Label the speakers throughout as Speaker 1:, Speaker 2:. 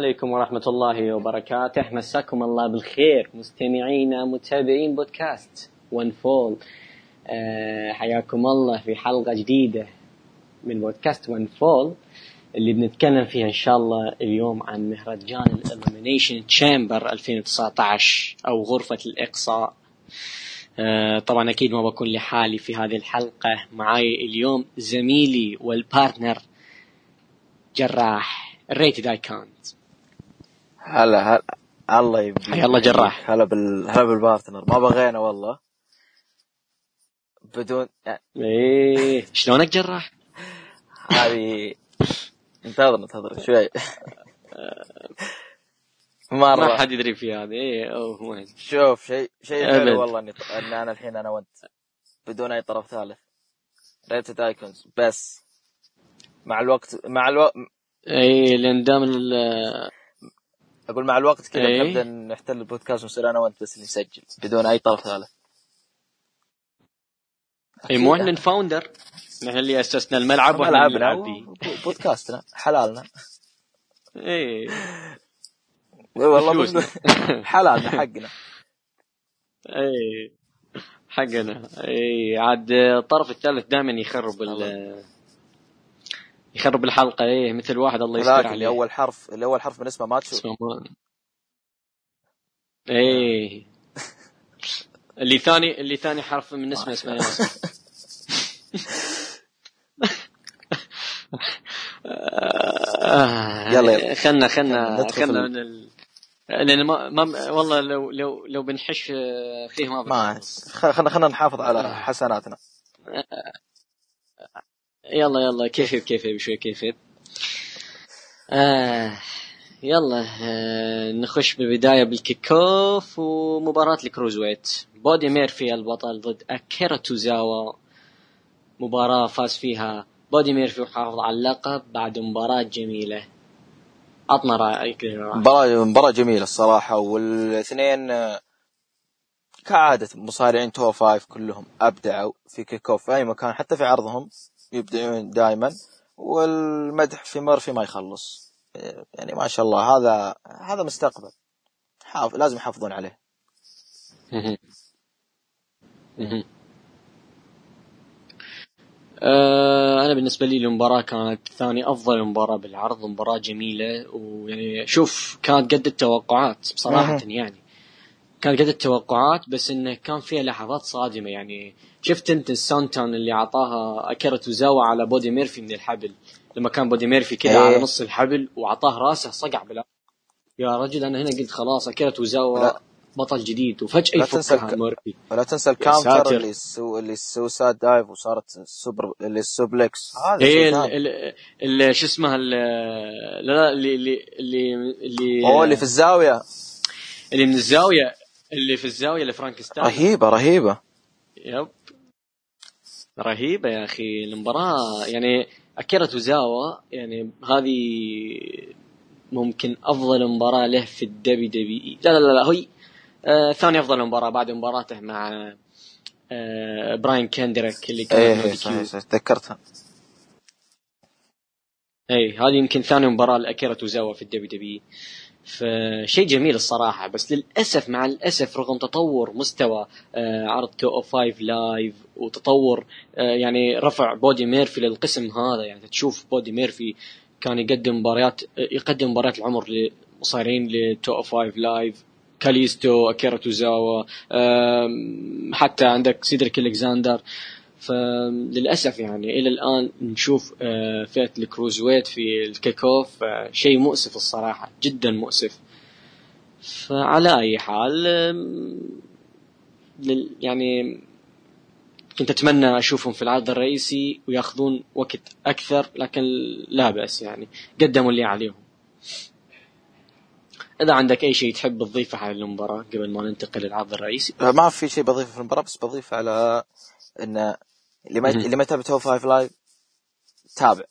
Speaker 1: عليكم ورحمة الله وبركاته. مساكم الله بالخير. مستمعينا متابعين بودكاست One Fall أه حياكم الله في حلقة جديدة من بودكاست One Fall اللي بنتكلم فيها إن شاء الله اليوم عن مهرجان ال Elimination Chamber 2019 أو غرفة الإقصاء. أه طبعا أكيد ما بكون لحالي في هذه الحلقة. معاي اليوم زميلي وال partner جراح ال Rated Icons
Speaker 2: هلا هلا. الله يبقى
Speaker 1: الله جراح.
Speaker 2: هلا بال هلا بال partner. ما بغينا والله. بدون
Speaker 1: إيه. شلونك جراح؟
Speaker 2: هذه انتظر انتظر شوي.
Speaker 1: ما
Speaker 2: مرة
Speaker 1: حد يدري في هذه. إيه أوه
Speaker 2: شوف شيء شيء. حلو والله إني إن أنا الحين أنا وأنت. بدون أي طرف ثالث. Rated Icons بس. مع الوقت مع الوقت
Speaker 1: إيه لأن دام ال-
Speaker 2: أقول مع الوقت كذا
Speaker 1: إيه.
Speaker 2: بنبدا نحتل البودكاست ونصير أنا وأنت بس اللي نسجل بدون أي طرف ثالث
Speaker 1: اي مو إحنا ال founder؟ نحن اللي أسسنا الملعب وإحنا اللي
Speaker 2: بودكاستنا حلالنا.
Speaker 1: إيه.
Speaker 2: إي والله حلالنا حقنا.
Speaker 1: إيه حقنا. إيه عاد الطرف الثالث دائما يخرب ال يخرب الحلقة إيه مثل واحد الله يستر عليه.
Speaker 2: اللي اول حرف اللي اول حرف من اسمه ما تشوف
Speaker 1: اسمه ما- إيه. اللي ثاني اللي ثاني حرف من اسمه اسمه ياسر آه،
Speaker 2: يلا يلا.
Speaker 1: خلنا خلنا خلنا من ال... لأن ما, ما والله لو لو لو بنحش فيه ما
Speaker 2: ما خلنا خلنا نحافظ على حسناتنا.
Speaker 1: يلا يلا كيف كيف بشوي كيف آه يلا آه نخش بالبداية بال kick off ومباراة ال cruiserweight بودي ميرفي البطل ضد أكيرا توزاوا. مباراة فاز فيها بودي ميرفي وحافظ على اللقب بعد مباراة جميلة. عطنا رأيك.
Speaker 2: مباراة مباراة جميلة الصراحة والاثنين آه، كعادة مصارعين two five كلهم أبدعوا في kick off في أي مكان حتى في عرضهم. يبدعون دائما والمدح في ميرفي ما يخلص يعني ما شاء الله هذا هذا مستقبل حاف... لازم يحافظون عليه.
Speaker 1: آه، أنا بالنسبة لي المباراة كانت ثاني أفضل مباراة بالعرض مباراة جميلة ويعني شوف كانت قد التوقعات بصراحة. يعني كانت قد التوقعات بس إنه كان فيها لحظات صادمة. يعني شفت أنت ال senton اللي أعطاها أكيرا توزاوا على بودي ميرفي من الحبل. لما كان بودي ميرفي كذا
Speaker 2: إيه.
Speaker 1: على نص الحبل وأعطاه راسه صقع بلا يا رجل أنا هنا قلت خلاص أكيرا توزاوا. بطل جديد.
Speaker 2: تنسى
Speaker 1: يفكها
Speaker 2: الك-
Speaker 1: مورفي
Speaker 2: ولا تنسى.
Speaker 1: ال
Speaker 2: counter اللي سو... اللي ال suicide dive وصارت السوبر اللي ال suplex هذا
Speaker 1: إيه
Speaker 2: شيء
Speaker 1: ال-
Speaker 2: ثاني
Speaker 1: ال- ال- شو اسمها ال- لا لا اللي اللي اللي اللي
Speaker 2: اللي في الزاوية.
Speaker 1: اللي من الزاوية. اللي في الزاوية ال frankensteiner
Speaker 2: رهيبة رهيبة.
Speaker 1: yep. رهيبة يا أخي المباراة يعني أكيرا توزاوا يعني هذه ممكن أفضل مباراة له في ال WW لا لا لا, لا هي آه ثاني أفضل مباراة بعد مباراته مع آه براين كاندريك اللي كان إيه.
Speaker 2: صحيح صحيح تذكرتها.
Speaker 1: اي هذه يمكن ثاني مباراة لأكيرا توزاوا في ال WW فشيء جميل الصراحة بس للأسف مع الأسف رغم تطور مستوى آه، عرض 205 Live وتطور آه، يعني رفع بودي ميرفي للقسم هذا يعني تشوف بودي ميرفي كان يقدم مباريات آه، يقدم مباريات العمر لمصارعين ل 205 Live كاليستو أكيرا توزاوا حتى عندك سيدريك ألكساندر. فللأسف يعني إلى الآن نشوف آه، فئه الكروزويت في الكيك أوف آه، شيء مؤسف الصراحة جدا مؤسف. فعلى أي حال يعني كنت أتمنى أشوفهم في العرض الرئيسي وياخذون وقت أكثر لكن لا بأس يعني قدموا اللي عليهم. إذا عندك أي شيء تحب تضيفه على المباراة قبل ما ننتقل للعرض الرئيسي؟
Speaker 2: ما في شيء بضيفه في المباراة بس بضيف على إن اللي ما. اللي ما يتابع two five Live تابع.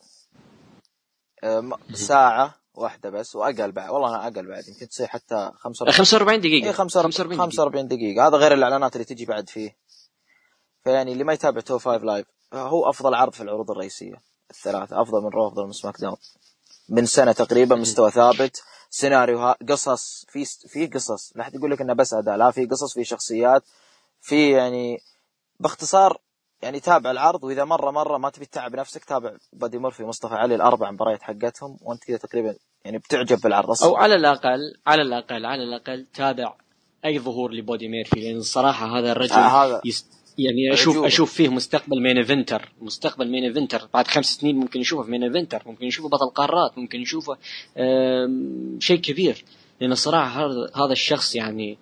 Speaker 2: ساعة واحدة بس وأقل بعد. والله أنا أقل بعد يمكن تصير حتى 45
Speaker 1: 45 دقيقة.
Speaker 2: اي 45
Speaker 1: دقيقة.
Speaker 2: 45 دقيقة. هذا غير الإعلانات اللي تجي بعد فيه. فيعني اللي ما يتابع two five Live هو أفضل عرض في العروض الرئيسية. الثلاثة. أفضل من Raw أفضل من SmackDown من سنة تقريبا مستوى ثابت. سيناريو قصص في في قصص. لا حد يقول لك إنه بس أداء لا في قصص في شخصيات. في يعني باختصار يعني تابع العرض وإذا مرة مرة ما تبي تتعب نفسك تابع بادي مورفي مصطفى علي الأربع مباريات حقتهم وأنت كذا تقريبا يعني بتعجب بالعرض.
Speaker 1: أصلا أو على الأقل على الأقل على الأقل تابع أي ظهور لبودي ميرفي لأن الصراحه هذا الرجل آه هذا يست يعني أشوف. أشوف فيه مستقبل main eventer مستقبل main eventer بعد خمس سنين ممكن نشوفه في main eventer ممكن نشوفه بطل قارات ممكن نشوفه شيء كبير. لأن الصراحه هذا الشخص يعني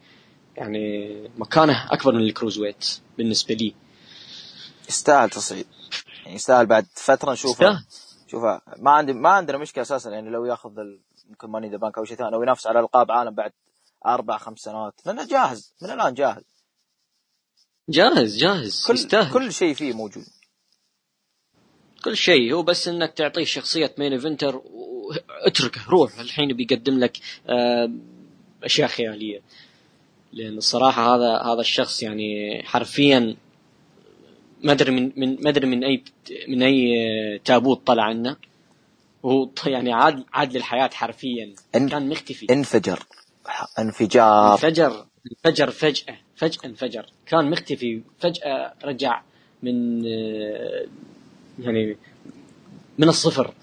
Speaker 1: يعني مكانه أكبر من ال cruiserweight بالنسبة لي.
Speaker 2: يستاهل تصعيد. يعني يستاهل بعد فترة نشوفه شوفه ما عندي ما عندنا مشكلة أساسا يعني لو ياخذ ممكن Money the Bank أو شيء ثاني أو ينافس على ألقاب عالم بعد أربع خمس سنوات. لأنه جاهز. من الآن جاهز.
Speaker 1: جاهز جاهز
Speaker 2: كل يستاهل. كل شيء فيه موجود.
Speaker 1: كل شيء. هو بس إنك تعطيه شخصية main eventer واتركه. روح. الحين بيقدم لك آه، أشياء خيالية. لأن الصراحة هذا هذا الشخص يعني حرفيا ما أدري من من ما أدري من أي من أي تابوت طلع عنه. وهو يعني عاد عاد للحياة حرفيا.
Speaker 2: إن كان مختفي. انفجر. انفجار.
Speaker 1: انفجر. انفجر فجأة. فجأة انفجر. كان مختفي. فجأة رجع من يعني من الصفر.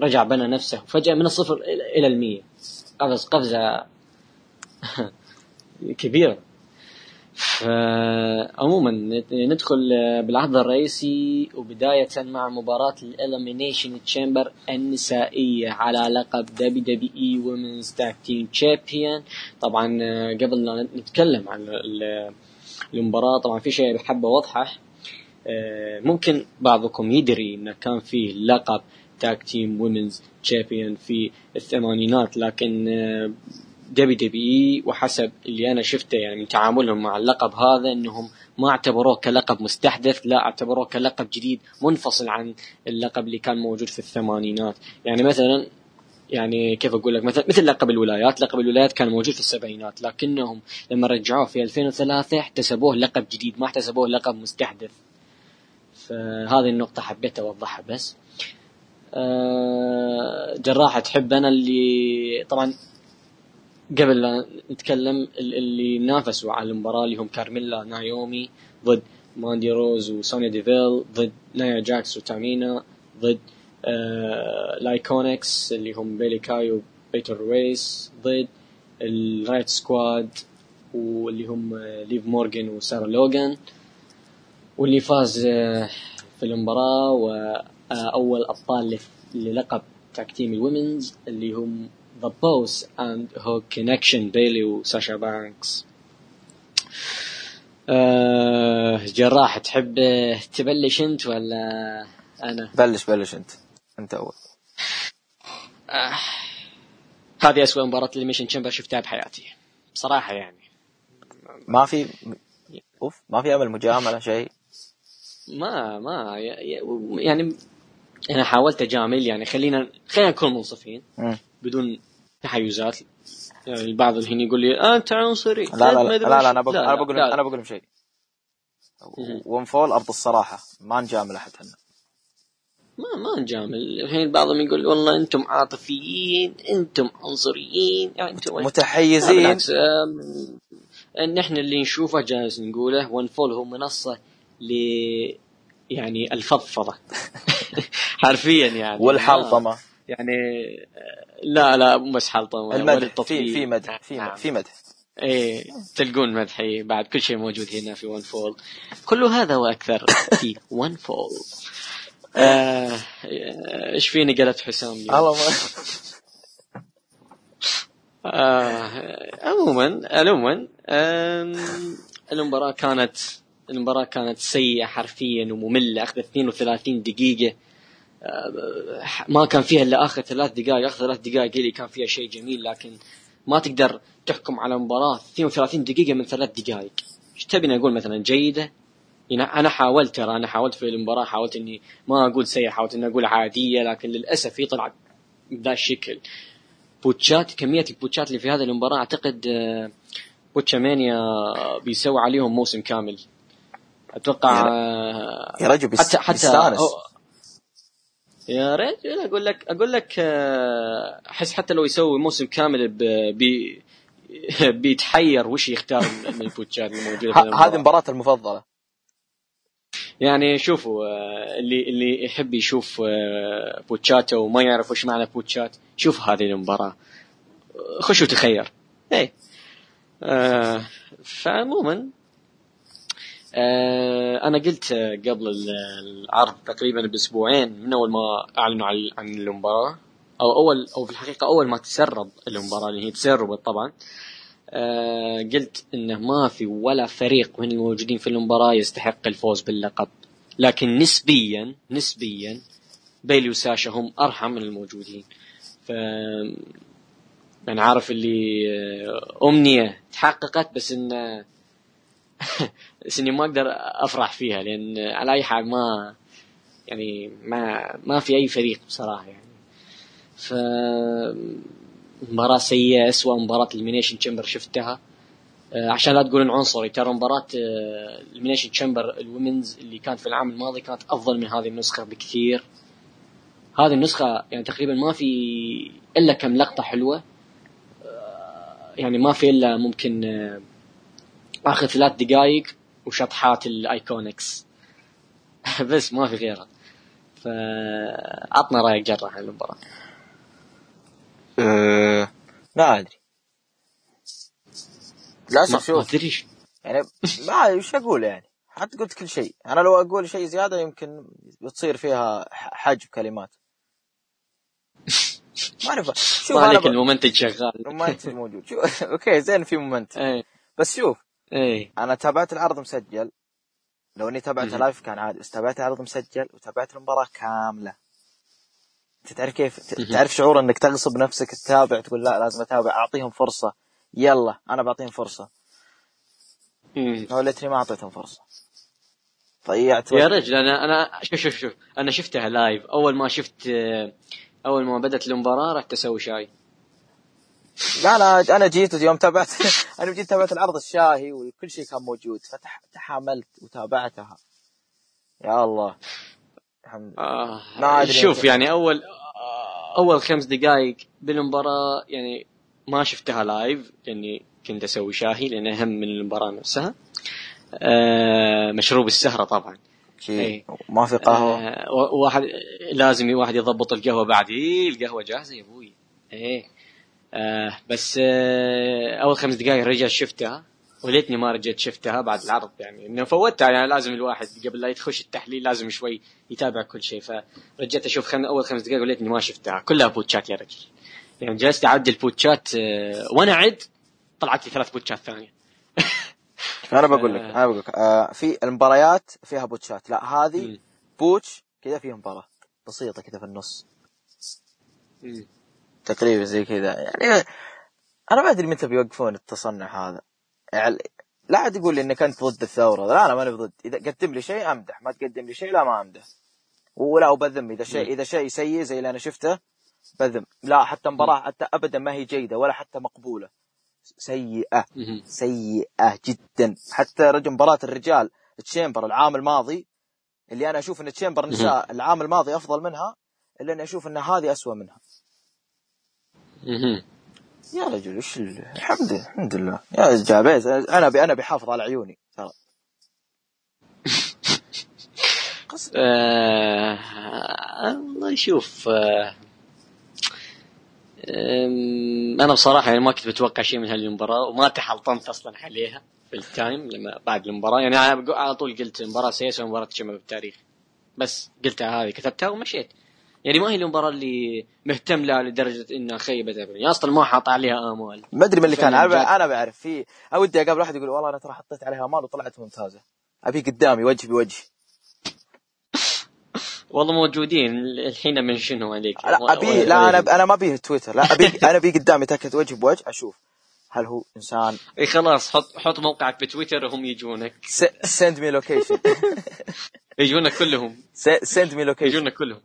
Speaker 1: رجع بنى نفسه. فجأة من الصفر إلى المية. قفز قفزة كبيرة. فعموما ندخل بالعرض الرئيسي وبداية مع مباراة ال Elimination Chamber النسائية على لقب WWE Women's Tag Team Champion طبعا قبل لا نتكلم عن المباراة طبعا في شيء بحب أوضحه. ممكن بعضكم يدري انه كان فيه لقب Tag Team Women's Champion في الثمانينات لكن WW وحسب اللي أنا شفته يعني من تعاملهم مع اللقب هذا إنهم ما اعتبروه كلقب مستحدث لا اعتبروه كلقب جديد منفصل عن اللقب اللي كان موجود في الثمانينات. يعني مثلا يعني كيف أقول لك؟ مثلا مثل لقب الولايات لقب الولايات كان موجود في السبعينات لكنهم لما رجعوه في 2003 احتسبوه لقب جديد ما احتسبوه لقب مستحدث. فهذه النقطة حبيت أوضحها بس. أه جراحة تحب أنا اللي طبعا قبل لا نتكلم اللي نافسوا على المباراة اللي هم كارميلا نايومي ضد ماندي روز وسونيا ديفيل ضد نايا جاكس وتامينا ضد آه ال IIconics اللي هم بيلي كاي وبيتر رويس ضد ال Riott Squad واللي هم ليف مورجان وسارة لوغان. واللي فاز آه في المباراة وأول أبطال للقب tag team ال women's اللي هم The Boss and Hug Connection بيلي وساشا بانكس آه جراح تحب تبلش أنت ولا أنا؟
Speaker 2: بلش بلش أنت. أنت أول.
Speaker 1: آه. هذه اسوء مباراة Elimination Chamber شفتها بحياتي. بصراحة يعني.
Speaker 2: ما في أوف ما في أمل مجاملة شيء؟
Speaker 1: ما ما يعني أنا حاولت أجامل يعني خلينا خلينا نكون منصفين. بدون تحيزات. يعني البعض الحين يقول لي آه أنت عنصري.
Speaker 2: لا لا لا, لا, لا أنا بقول أنا بقول أنا بقول شيء. ونفول أرض الصراحة ما نجامل أحد هنا.
Speaker 1: ما ما نجامل. الحين بعضهم يقول والله أنتم عاطفيين أنتم عنصريين. يعني أنتم
Speaker 2: متحيزين. بالعكس
Speaker 1: نحن اللي نشوفه جالس نقوله ونفول هو منصة ل يعني الفضفضه حرفيا يعني.
Speaker 2: والحلطمة.
Speaker 1: يعني لا لا مو بس حلطة
Speaker 2: المدح في في مدح في نعم. في مدح.
Speaker 1: إيه تلقون مدحي بعد كل شيء موجود هنا في ون فول كل هذا وأكثر في ون فول آه، إيش فيني قالت حسام الله آه عموما عموما المباراة كانت المباراة كانت سيئة حرفيا ومملة أخذت 32 دقيقة. ما كان فيها إلا آخر ثلاث دقائق آخر ثلاث دقائق اللي كان فيها شيء جميل لكن ما تقدر تحكم على مباراة 32 دقيقة من ثلاث دقائق. إيش تبيني أقول مثلا جيدة؟ أنا حاولت ترى أنا حاولت في المباراة حاولت إني ما أقول سيئه حاولت إني أقول عادية لكن للأسف هي طلعت بذا الشكل. بوتشات كمية البوتشات اللي في هذه المباراة أعتقد آه، بوتشا مانيا بيسوي عليهم موسم كامل. أتوقع
Speaker 2: يا رجل حتى حتى
Speaker 1: يا ريت أقول لك أقول لك آه، أحس حتى لو يسوي موسم كامل ب- بي بيتحير وش يختار من البوتشات الموجوده.
Speaker 2: هذه مباراته المفضلة.
Speaker 1: يعني شوفوا آه، اللي اللي يحب يشوف آه، بوتشاتا وما يعرف وش معنى بوتشات شوف هذه المباراة. آه، خش وتخير إيه. آه فعموما آه أنا قلت آه، قبل ال- العرض تقريبا بأسبوعين من أول ما أعلنوا عن المباراة. أو اول أو في الحقيقة أول ما تسرب المباراة اللي هي تسربت طبعا. آه قلت إنه ما في ولا فريق من الموجودين في المباراة يستحق الفوز باللقب. لكن نسبيا نسبيا بيلي وساشا هم أرحم من الموجودين. ف يعني عارف اللي آه، أمنية تحققت بس ان بس اني ما أقدر أفرح فيها لأن على أي حال ما يعني ما ما في أي فريق بصراحة يعني. ف مباراة سيئة أسوأ مباراة Elimination Chamber شفتها. آه، عشان لا تقولون عنصري ترى مباراة Elimination Chamber ال women's اللي كانت في العام الماضي كانت أفضل من هذه النسخة بكثير. هذه النسخة يعني تقريبا ما في إلا كم لقطة حلوة. آه، يعني ما في إلا ممكن آخر ثلاث دقائق وشطحات ال IIconics. بس ما في غيرها فعطنا رأيك جراح عن المباراة.
Speaker 2: أه ما أدري.
Speaker 1: ما
Speaker 2: للأسف
Speaker 1: ما
Speaker 2: شوف
Speaker 1: تدري إيش.
Speaker 2: يعني ما وش أقول يعني. حتى قلت كل شيء. أنا لو أقول شيء زيادة يمكن بتصير فيها ح- حجب كلمات. ما اعرف شوف
Speaker 1: ما عليك
Speaker 2: ب...
Speaker 1: المونتاج شغال
Speaker 2: مونتاج موجود. شوف okay زين في مونتاج.
Speaker 1: إيه.
Speaker 2: بس شوف
Speaker 1: إيه
Speaker 2: أنا تابعت العرض مسجل. لو إني تابعتها
Speaker 1: مهم.
Speaker 2: live كان عادي بس تابعت العرض مسجل وتابعت المباراة كاملة. أنت تعرف كيف. تعرف شعور إنك تغصب نفسك تتابع تقول لا لازم أتابع أعطيهم فرصة. يلا أنا بعطيهم
Speaker 1: فرصة.
Speaker 2: لو ليتني ما أعطيتهم فرصة. ضيعت
Speaker 1: يا. رجل أنا أنا شوف شوف شوف. أنا شفتها live أول ما شفت أول ما بدأت المباراة رحت أسوي شاي.
Speaker 2: لا لا أنا جيت يوم تابعت أنا جيت تابعت العرض الشاهي وكل شيء كان موجود فتحاملت وتابعتها. يا الله. الحمد لله
Speaker 1: آه
Speaker 2: ما
Speaker 1: شوف يعني اول أول خمس دقائق بالمباراة يعني ما شفتها لايف لأني كنت أسوي شاهي لأن أهم من المباراة نفسها. آه مشروب السهرة طبعا. إيه.
Speaker 2: ما في قهوة.
Speaker 1: آه واحد لازم واحد يضبط القهوة بعد إيه القهوة جاهزة يا أبوي. إيه. آه بس آه أول خمس دقائق رجعت شفتها. وليتني ما رجعت شفتها بعد العرض يعني. إنه فوتها يعني لازم الواحد قبل لا يخش التحليل لازم شوي يتابع كل شيء. فرجعت أشوف خم... أول خمس دقائق وليتني ما شفتها. كلها بوتشات يا رجل. يعني جلست أعدل بوتشات آه وأنا أعد طلعت لي ثلاث بوتشات ثانية.
Speaker 2: أنا بقول لك
Speaker 1: آه.
Speaker 2: أنا بقول لك آه في المباريات فيها بوتشات. لا هذه. بوتش كذا فيها مباراة بسيطة كذا في النص.
Speaker 1: مم.
Speaker 2: تقريبا زي كذا. يعني أنا ما أدري متى بيوقفون التصنع هذا. يعني لا عاد يقول لي إنك أنت ضد الثورة. لا أنا ماني ضد. إذا قدم لي شيء أمدح ما تقدم لي شيء لا ما أمدح. ولا وبذم. إذا شيء. إذا شيء سيء زي اللي أنا شفته بذم. لا حتى مباراة حتى ابدا ما هي جيدة ولا حتى مقبولة.
Speaker 1: سيئة.
Speaker 2: سيئة جدا. حتى رجل مباراة الرجال chamber العام الماضي اللي أنا أشوف إن chamber النساء العام الماضي أفضل منها إلا إني أشوف إن هذه اسوء منها. يا رجل وش ال- الحمد لله الحمد لله. يا جابيز أنا ابي أنا بحافظ على عيوني ترى.
Speaker 1: آه والله شوف آه أنا بصراحة يعني ما كنت متوقع شيء من هالمباراة وما تحلطمت أصلا عليها في ال timeline بعد المباراة. يعني بقو- على طول قلت المباراه سيئه مباراه chamber بالتاريخ بس قلتها هذه كتبتها ومشيت. يعني ما هي المباراة اللي مهتم لها لدرجة إنها خيبت يعني أصلا ما حاط عليها آمال.
Speaker 2: ما أدري من اللي كان.
Speaker 1: أنا.
Speaker 2: أنا بعرف. في ودي أقابل واحد يقول والله أنا ترى حطيت عليها آمال وطلعت ممتازة. أبي قدامي وجه بوجه.
Speaker 1: والله موجودين. الحين منشنهم عليك؟
Speaker 2: لا ابي لا أنا أنا ما أبيه تويتر. لا ابي أنا أبي قدامي تكت وجه بوجه. أشوف هل هو إنسان.
Speaker 1: إي خلاص حط حط موقعك بتويتر وهم يجونك.
Speaker 2: send me location
Speaker 1: يجونك كلهم.
Speaker 2: send me location
Speaker 1: يجونا كلهم.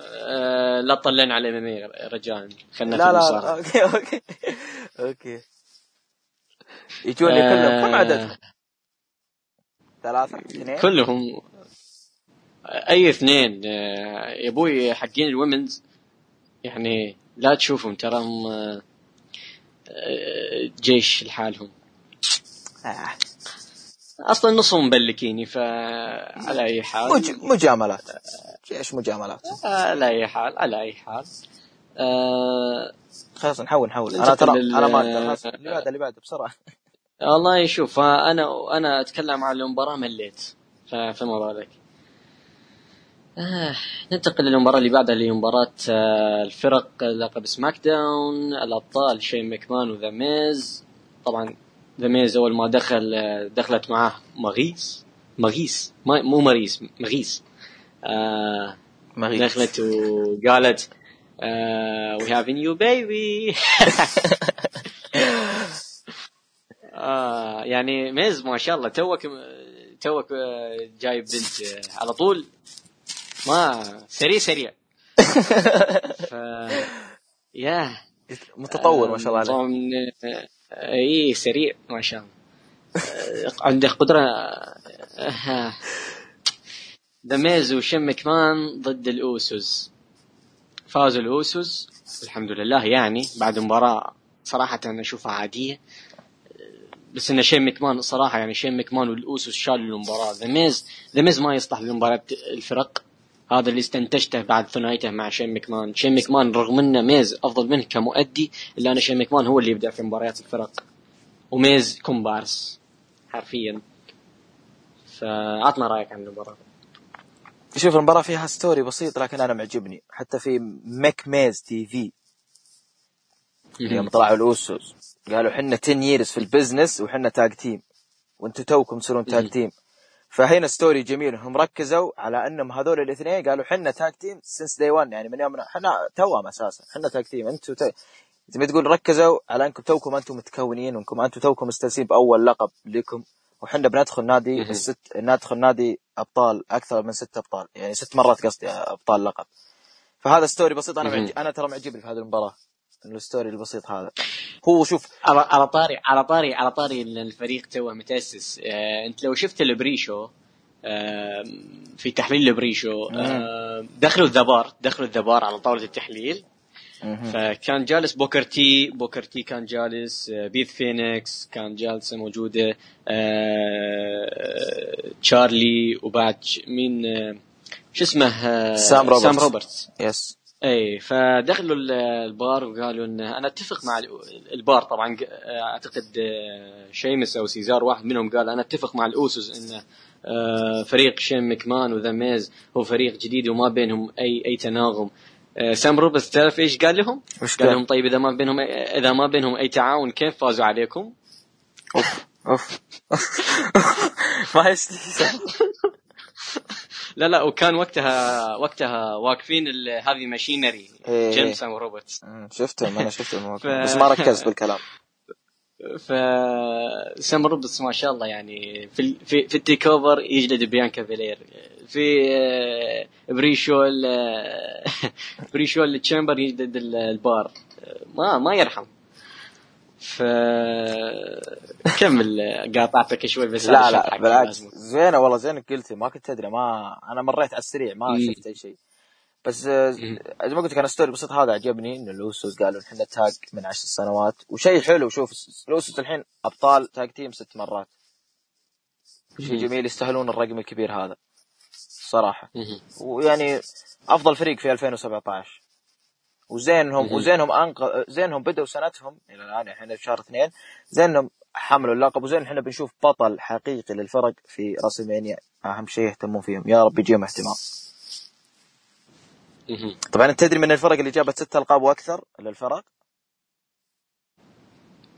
Speaker 1: آه لا تطلعنا على إم ام رجاء. خلنا
Speaker 2: لا لا okay okay. okay. يجوني كلهم. كم عددهم؟ ثلاثة اثنين؟
Speaker 1: كلهم. أي اثنين؟ آه، يا أبوي حقين ال women's. يعني لا تشوفهم آه، آه، جيش لحالهم.
Speaker 2: آه.
Speaker 1: أصلا نصهم مبلكيني فعلى أي حال.
Speaker 2: مج... مجاملات. إيش مجاملات.
Speaker 1: على أي حال على أي حال. آه
Speaker 2: خلاص نحول نحول
Speaker 1: أنا
Speaker 2: ترى
Speaker 1: لل-
Speaker 2: أنا ما اللي بعده اللي بعده بسرعة.
Speaker 1: والله شوف أنا أنا أتكلم عن المباراة مليت فما بالك. آه ننتقل للمباراة اللي بعدها اللي مباراة آه الفرق لقب SmackDown الأبطال شين مكمان وذا ميز. طبعا ذا ميز أول ما دخل آه دخلت معاه مغيس. مغيس؟ ما مو مريس مغيس. آه دخلت وقالت we have a new baby. آه يعني ميز ما شاء الله توك توك آه، جايب بنت آه، على طول. ما سريع سريع. ف يا
Speaker 2: متطور ما شاء الله عليه.
Speaker 1: آه، اي سريع ما شاء الله. عنده قدرة آه، ذا ميز وشم مكمان ضد الأوسوس. فازوا الأوسوس الحمد لله يعني بعد مباراة صراحة أنا أشوفها عادية. بس إن شين مكمان صراحة يعني شين مكمان والأوسوس شالوا المباراة. ذا ميز ذا ميز ما يصلح لمباراة الفرق. هذا اللي استنتجته بعد ثنائيته مع شين مكمان شين مكمان رغم إنه ميز أفضل منه كمؤدي إلا أن شين مكمان هو اللي يبدع في مباريات الفرق. وميز كومبارس حرفيا. فعطنا رأيك عن المباراة.
Speaker 2: شوف المباراة فيها story بسيط لكن أنا معجبني. حتى في mic Miz TV. يوم طلعوا الأوسوس. قالوا حنا 10 years في ال business وحنا tag team وأنتم توكم تصيرون
Speaker 1: tag.
Speaker 2: team فهنا story جميل. هم ركزوا على إنهم هذول الاثنين قالوا حنا tag team since day 1 يعني من يوم حنا توأم أساسا. حنا tag team أنتم تو... زي ما تقول ركزوا على إنكم توكم أنتم متكونين وإنكم أنتم توكم مستانسين بأول لقب لكم. وحنا بندخل نادي. الست ندخل نادي أبطال أكثر من ست أبطال. يعني ست مرات قصدي أبطال لقب. فهذا story بسيط أنا
Speaker 1: مهم.
Speaker 2: معج... أنا ترى معجبني في هذه المباراة. ال story البسيط هذا. هو شوف
Speaker 1: على على طاري على طاري على طاري الفريق توه متأسس. آه أنت لو شفت ال pre-show آه في تحليل ال pre-show آه دخلوا ذا بار دخلوا ذا بار على طاولة التحليل. فكان جالس بوكر تي بوكر تي كان جالس آه، بيث فينيكس كان جالسة موجودة آه، تشارلي وبعد مين آه، شو اسمه
Speaker 2: سام روبرتس.
Speaker 1: سام روبرتس.
Speaker 2: yes
Speaker 1: اي فدخلوا ال- البار وقالوا إن أنا أتفق مع ال- البار طبعا أعتقد شيمس أو سيزارو واحد منهم قال أنا أتفق مع الأوسوس إن آه، فريق شين مكمان وذا ميز هو فريق جديد وما بينهم أي أي تناغم. سام روبرتس تعرف إيش قال لهم؟
Speaker 2: وش
Speaker 1: قال؟ لهم طيب إذا ما بينهم إذا ما بينهم أي تعاون كيف فازوا عليكم؟
Speaker 2: أوف ما يستحي
Speaker 1: لا لا وكان وقتها وقتها واقفين الهافي ماشينري. جيم سام روبرتس
Speaker 2: شفتهم أنا شفت المواقف
Speaker 1: ف-
Speaker 2: بس ما ركزت بالكلام
Speaker 1: ف سام روبرتس ما شاء الله يعني في في, في ال TakeOver يجلد بيانكا بلير في آه، pre-show ال- pre-show ال Chamber يجلد ال- البار ما ما يرحم ف كمل قاطعتك شوي بس
Speaker 2: لا لا بالعكس. زين والله زينك قلت لي ما كنت أدري ما أنا مريت على السريع ما
Speaker 1: مم.
Speaker 2: شفت أي شيء بس آه،. زي ما قلت لك أنا story بسيط هذا عجبني إنه الاوسوس قالوا إحنا tag من عشر سنوات وشيء حلو شوف الاوسوس الحين أبطال tag team ست مرات شيء. جميل يستاهلون الرقم الكبير هذا صراحة
Speaker 1: مهم.
Speaker 2: ويعني أفضل فريق في 2017 وزينهم. وزينهم انق زينهم بدأوا سنتهم إلى الآن إحنا في شهر اثنين زينهم حملوا اللقب وزين إحنا بنشوف بطل حقيقي للفرق في راسلمانيا أهم شيء يهتمون فيهم يا رب يجيهم اهتمام. طبعا أنت تدري من الفرق اللي جابت ست ألقاب وأكثر للفرق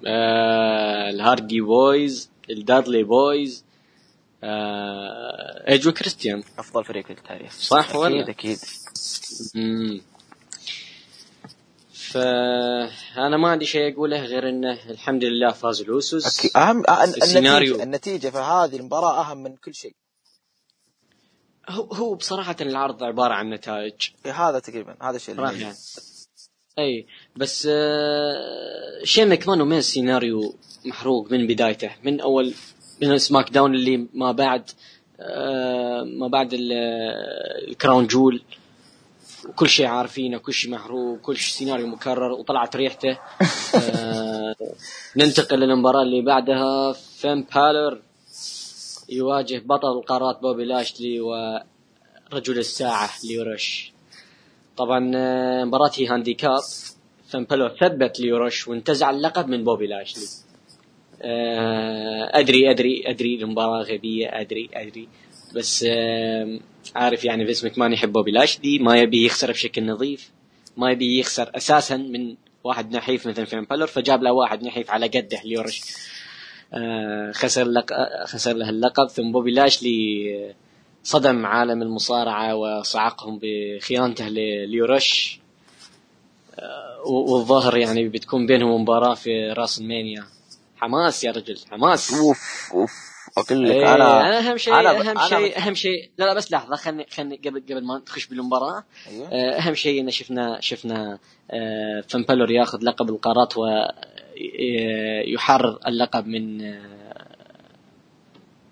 Speaker 1: آه، الهاردي بويز الدادلي بويز ايج وكريستيان
Speaker 2: أفضل فريق في التاريخ
Speaker 1: صح ولا؟
Speaker 2: أكيد أكيد
Speaker 1: مم. فانا ما عندي شيء أقوله غير إنه الحمد لله فاز الأوسوس
Speaker 2: أكيد. اهم أه-
Speaker 1: السيناريو.
Speaker 2: النتيجه النتيجة في هذه المباراة أهم من كل شيء
Speaker 1: هو هو بصراحة العرض عبارة عن نتائج
Speaker 2: هذا تقريبا هذا الشيء اللي.
Speaker 1: يعني. إي بس آه شين ماكمان وميز سيناريو محروق من بدايته من أول سماك داون اللي ما بعد آه، ما بعد الكراون جويل. وكل شيء عارفينه كل شيء محروق كل شيء سيناريو مكرر وطلعت ريحته. آه، ننتقل للمباراة اللي بعدها. فين بالر يواجه بطل القارات بوبي لاشلي ورجل الساعة ليورش. طبعا آه، مباراة هي handicap. فين بالر ثبت ليورش وانتزع اللقب من بوبي لاشلي. أدري أدري أدري المباراة غبية أدري أدري. بس عارف يعني فينس ماكمان يحب بوبي لاشلي ما يبي يخسر بشكل نظيف ما يبي يخسر أساسا من واحد نحيف مثل فين بالر فجاب له واحد نحيف على قده ليورش. آه، خسر لق... خسر له اللقب. ثم بوبي لاشلي صدم عالم المصارعة وصعقهم بخيانته ليورش. آه، والظاهر يعني بتكون بينهم مباراة في راس المانيا. حماس يا رجل حماس.
Speaker 2: أوف أوف. أقول لك
Speaker 1: إيه
Speaker 2: أنا
Speaker 1: أهم شيء
Speaker 2: أنا أهم
Speaker 1: شيء أهم شيء. لا لا بس لحظة خلني خلني قبل قبل ما نخش بالمباراة.
Speaker 2: أيوه.
Speaker 1: آه، أهم شيء إن شفنا شفنا آه، فان بالور ياخذ لقب القارات ويحرر اللقب من آه،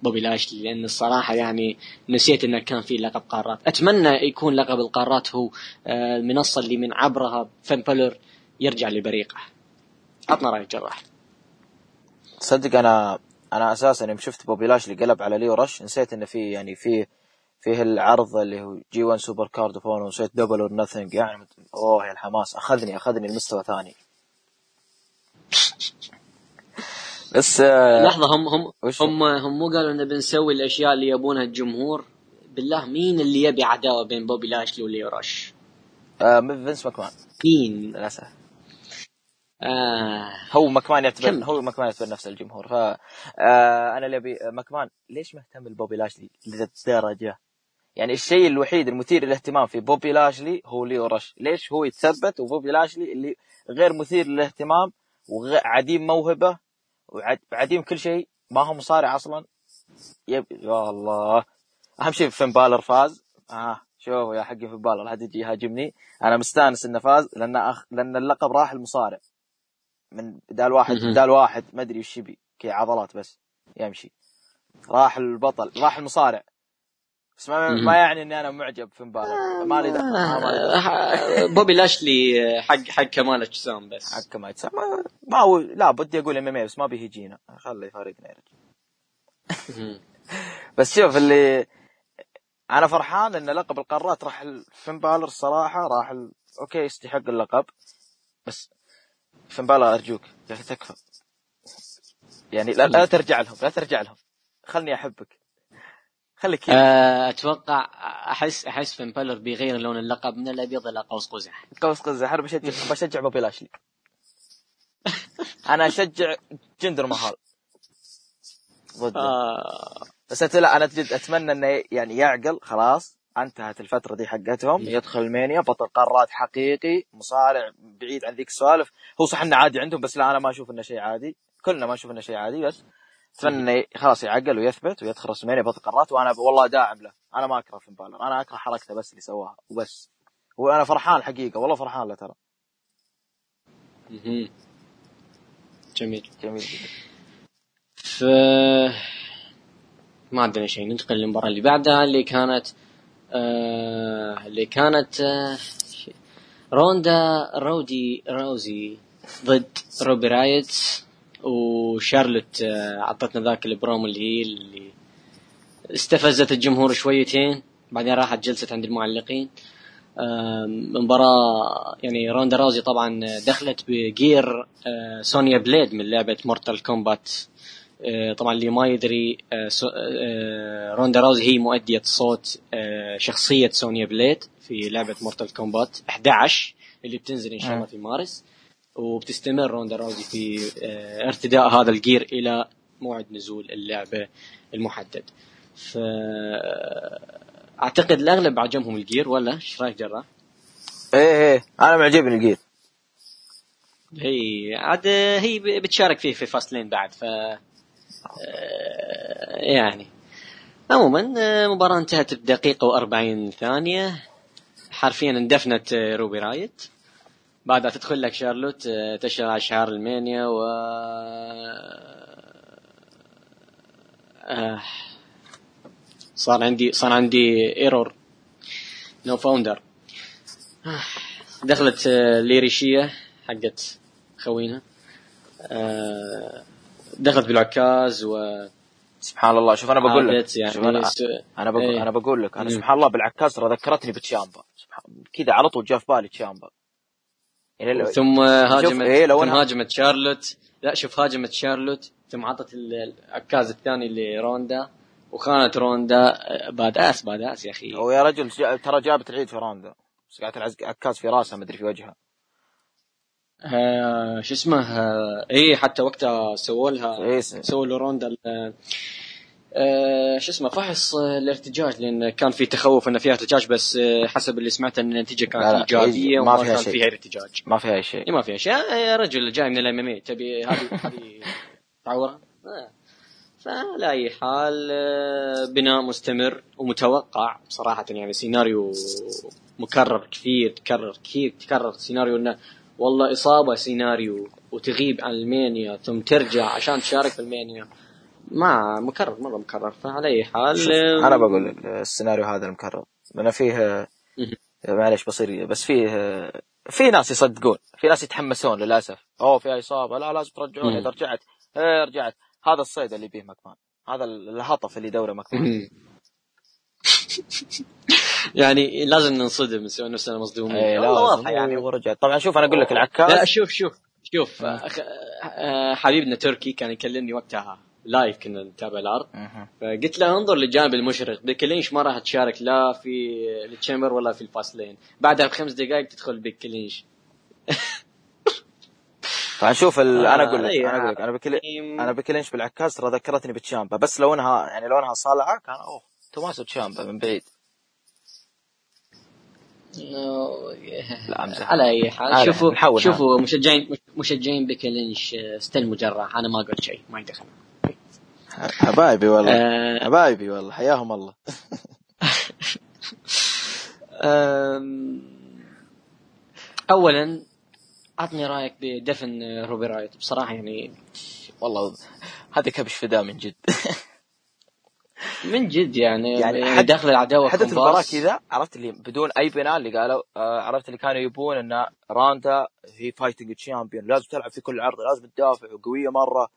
Speaker 1: بوبي لاشلي. لأن الصراحة يعني نسيت إنه كان في لقب قارات. أتمنى يكون لقب القارات هو آه، المنصة اللي من عبرها فين بالور يرجع لبريقه. عطنا رايك جراح
Speaker 2: تصدق أنا أنا أساسا يوم شفت بوبي لاشلي قلب على ليو رش نسيت إنه في يعني في فيه العرض اللي هو G 1 Supercard فون ونسيت Double or Nothing يعني أوه يا الحماس أخذني أخذني لمستوى ثاني بس آه،
Speaker 1: لحظة هم هم؟ هم هم مو قالوا ان بنسوي الأشياء اللي يبونها الجمهور بالله مين اللي يبي عداوة بين بوبي لاشلي وليو رش؟
Speaker 2: آه، فينس ماكمان
Speaker 1: مين؟
Speaker 2: للأسف
Speaker 1: آه.
Speaker 2: هو ماكمان يعتبر
Speaker 1: كم؟
Speaker 2: هو ماكمان يعتبر نفس الجمهور. ف آه أنا اللي ابي ماكمان ليش مهتم ببوبي لاشلي للدرجه؟ يعني الشيء الوحيد المثير للاهتمام في بوبي لاشلي هو ليو رش، ليش هو يتثبت وبوبي لاشلي اللي غير مثير للاهتمام وعديم موهبة وعديم كل شيء ما هو مصارع أصلا؟ yep يا الله. أهم شيء فين بالر فاز؟ آه شوفوا يا حقي فين بالر هذا يجي يهاجمني. أنا مستأنس إنه فاز لأن أخ... لأن اللقب راح المصارع. من بدال واحد. بدال واحد ما أدري وش يبي كي عضلات بس يمشي راح البطل راح المصارع بس ما. ما يعني إني أنا معجب ما لي دخل ما لي.
Speaker 1: آه، بوبي لاشلي حق حق كمال أجسام بس
Speaker 2: حق ما يتسمى ما هو لا بدي أقول إم إم بس ما بيهجينا يا رجل
Speaker 1: مهم.
Speaker 2: بس شوف اللي أنا فرحان إن لقب القارات راح فين بالر الصراحة راح ال... okay يستحق اللقب بس فين بالر أرجوك يا أخي تكفى. يعني لا, لا ترجع لهم لا ترجع لهم. خلني أحبك. خليك
Speaker 1: آه، أتوقع احس أحس فين بالر بيغير لون اللقب من الأبيض إلى قوس قزح.
Speaker 2: قوس قزح. أنا بشجع بشجع بوبي لاشلي. أنا أشجع جندر مهال. ضده
Speaker 1: آه.
Speaker 2: بس لا أنا أتمنى إنه يعني يعقل خلاص. انتهت الفترة دي حقتهم. يدخل المانيا بطل قارات حقيقي مصارع بعيد عن ذيك السوالف. هو صح إنه عادي عندهم بس لا أنا ما أشوف إنه شيء عادي. كلنا ما نشوف إنه شيء عادي بس أتمنى إنه خلاص يعقل ويثبت ويدخل راس المانيا بطل قارات وأنا والله داعم له. أنا ما أكره فين بالر أنا أكره حركته بس اللي سواها وبس. وأنا فرحان حقيقة والله فرحان له ترى.
Speaker 1: جميل.
Speaker 2: جميل. جدا
Speaker 1: ف ما عندنا شيء ننتقل للمباراة اللي بعدها اللي كانت آه اللي كانت آه روندا راودي راوزي ضد روبي رايوت وشارلوت آه عطتنا ذاك البرومو اللي هي اللي استفزت الجمهور شويتين بعدين راحت جلست عند المعلقين. آم، مباراة يعني روندا راوزي طبعا دخلت ب gear آه، سونيا بليد من لعبة Mortal Kombat آه، طبعا اللي ما يدري آه، آه، روندا راوزي هي مؤدية صوت آه، شخصية سونيا بليد في لعبة Mortal Kombat 11 اللي بتنزل إن شاء الله. في مارس. وبتستمر روندا راوزي في آه، ارتداء هذا ال gear إلى موعد نزول اللعبة المحدد. ف أعتقد الأغلب عجبهم ال gear ولا؟ إيش رأيك جراح؟
Speaker 2: إيه إيه. أنا معجبني ال gear.
Speaker 1: هي عاد هي بتشارك فيه في Fastlane بعد ف آه، يعني. عموما آه، مباراة انتهت بدقيقة و40 ثانية. حرفيا اندفنت آه، روبي رايوت. بعدها تدخل لك شارلوت آه، تشرح اشعار WrestleMania و آه، صار عندي صار عندي error not found دخلت آه، ليريشيه حقت خوينا. آه، دخلت بالعكاز و
Speaker 2: سبحان الله. شوف أنا بقول لك
Speaker 1: يعني
Speaker 2: شوف أنا
Speaker 1: س-
Speaker 2: أنا بقول,
Speaker 1: إيه.
Speaker 2: أنا بقول لك أنا
Speaker 1: مم.
Speaker 2: سبحان الله بالعكاز ترى ذكرتني بتشامبا كذا على طول جاء في بالي تشامبا يعني لو-
Speaker 1: ثم هاجمت
Speaker 2: إيه، لو
Speaker 1: ثم
Speaker 2: أنا-
Speaker 1: هاجمت شارلوت. لا شوف هاجمت شارلوت ثم عطت ال- العكاز الثاني لروندا. وخانت روندا آه، badass badass يا أخي.
Speaker 2: هو يا رجل ترى جابت العيد في راندا بس قاعدة العز- عكاز في راسها مدري في وجهها.
Speaker 1: آه شو اسمه آه اي حتى وقتها سووا لها
Speaker 2: إيه، س-
Speaker 1: سووا لروندا ال- آه شو اسمه فحص آه، الارتجاج لأن كان في تخوف ان فيها ارتجاج بس آه، حسب اللي سمعت إن النتيجة كانت
Speaker 2: لا لا،
Speaker 1: إيجابية
Speaker 2: ما
Speaker 1: وما
Speaker 2: فيها
Speaker 1: كان
Speaker 2: شيء.
Speaker 1: فيها ارتجاج.
Speaker 2: ما فيها أي شيء.
Speaker 1: إيه ما فيها شيء. يا رجل جاي من ال MMA تبي هذه هذه تعورها؟ آه. فعلى أي حال آه، بناء مستمر ومتوقع صراحة يعني سيناريو مكرر كثير تكرر كثير تكرر سيناريو إنه والله إصابة سيناريو وتغيب عن WrestleMania ثم ترجع عشان تشارك في WrestleMania. ما مكرر مرة مكرر. فعلى أي حال آه،
Speaker 2: أنا بقول لك السيناريو هذا المكرر. لأن فيه
Speaker 1: مهم.
Speaker 2: معليش بصير بس فيه في ناس يصدقون في ناس يتحمسون للأسف. أوه فيها إصابة؟ لا لازم ترجعون
Speaker 1: مم.
Speaker 2: إذا رجعت إيه رجعت. هذا الصيد اللي يبيه مكمان. هذا الهدف اللي يدوره مكمان.
Speaker 1: يعني لازم ننصدم نسوي نفسنا مصدومين.
Speaker 2: إيه
Speaker 1: والله واضحه يعني
Speaker 2: ورجعت طبعا شوف أنا أقول لك
Speaker 1: لا
Speaker 2: العكاز.
Speaker 1: شوف شوف شوف. أخ... آه، حبيبنا تركي كان يكلمني وقتها live كنا نتابع العرض.
Speaker 2: مهم.
Speaker 1: فقلت له انظر للجانب المشرق. بيكي لينش ما راح تشارك لا في ال Chamber ولا في ال Fastlane بعدها بخمس دقائق تدخل بيكي لينش.
Speaker 2: طبعا شوف ال...
Speaker 1: آه،
Speaker 2: أنا أقول لك
Speaker 1: أي
Speaker 2: أنا أقول لك. أنا بيكي أنا بيكي لينش بالعكاز ترى ذكرتني بتشامبا بس لو انها يعني لو إنها صالعه كان أوه توماسو تشامبا من بعيد. لا أمزح.
Speaker 1: على أي حال. شوفوا
Speaker 2: نحاول
Speaker 1: شوفوا مشجعين مشجعين بيكي لينش آه، still مجرح. أنا ما قلت شيء ما يدخل
Speaker 2: حبايبي والله.
Speaker 1: آه،
Speaker 2: حبايبي والله. حياهم الله.
Speaker 1: اولا عطني رأيك بدفن روبي رايوت. بصراحة يعني
Speaker 2: والله هذا كبش فداء من جد.
Speaker 1: من جد يعني
Speaker 2: يعني
Speaker 1: يعني
Speaker 2: حد-
Speaker 1: داخل العداوة
Speaker 2: حدث. المباراة كذا عرفت اللي بدون أي بناء اللي قالوا آه عرفت اللي كانوا يبون إن راندا هي fighting champion لازم تلعب في كل عرض لازم تدافع وقوية مرة.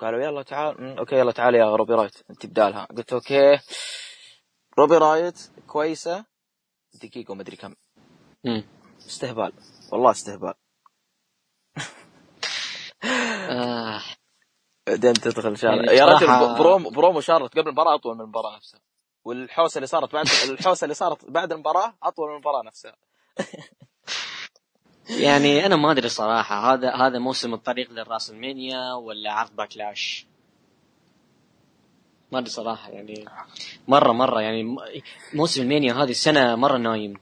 Speaker 2: قالوا يلا تعال okay يلا تعال يا روبي رايت أنت بدالها. قلت okay. روبي رايوت كويسة. دقيقة ومدري كم.
Speaker 1: مم.
Speaker 2: استهبال. والله استهبال.
Speaker 1: آه.
Speaker 2: بعدين تدخل شارلوت
Speaker 1: يعني
Speaker 2: يا رجل promo promo شارلوت قبل المباراة أطول من المباراة نفسها. والحوسة اللي صارت بعد الحوسة اللي صارت بعد المباراة أطول من المباراة نفسها.
Speaker 1: يعني أنا ما أدري صراحة هذا هذا موسم الطريق لل WrestleMania ولا عرض Backlash؟ ما أدري صراحة يعني مرة مرة يعني موسم WrestleMania هذه السنة مرة نايم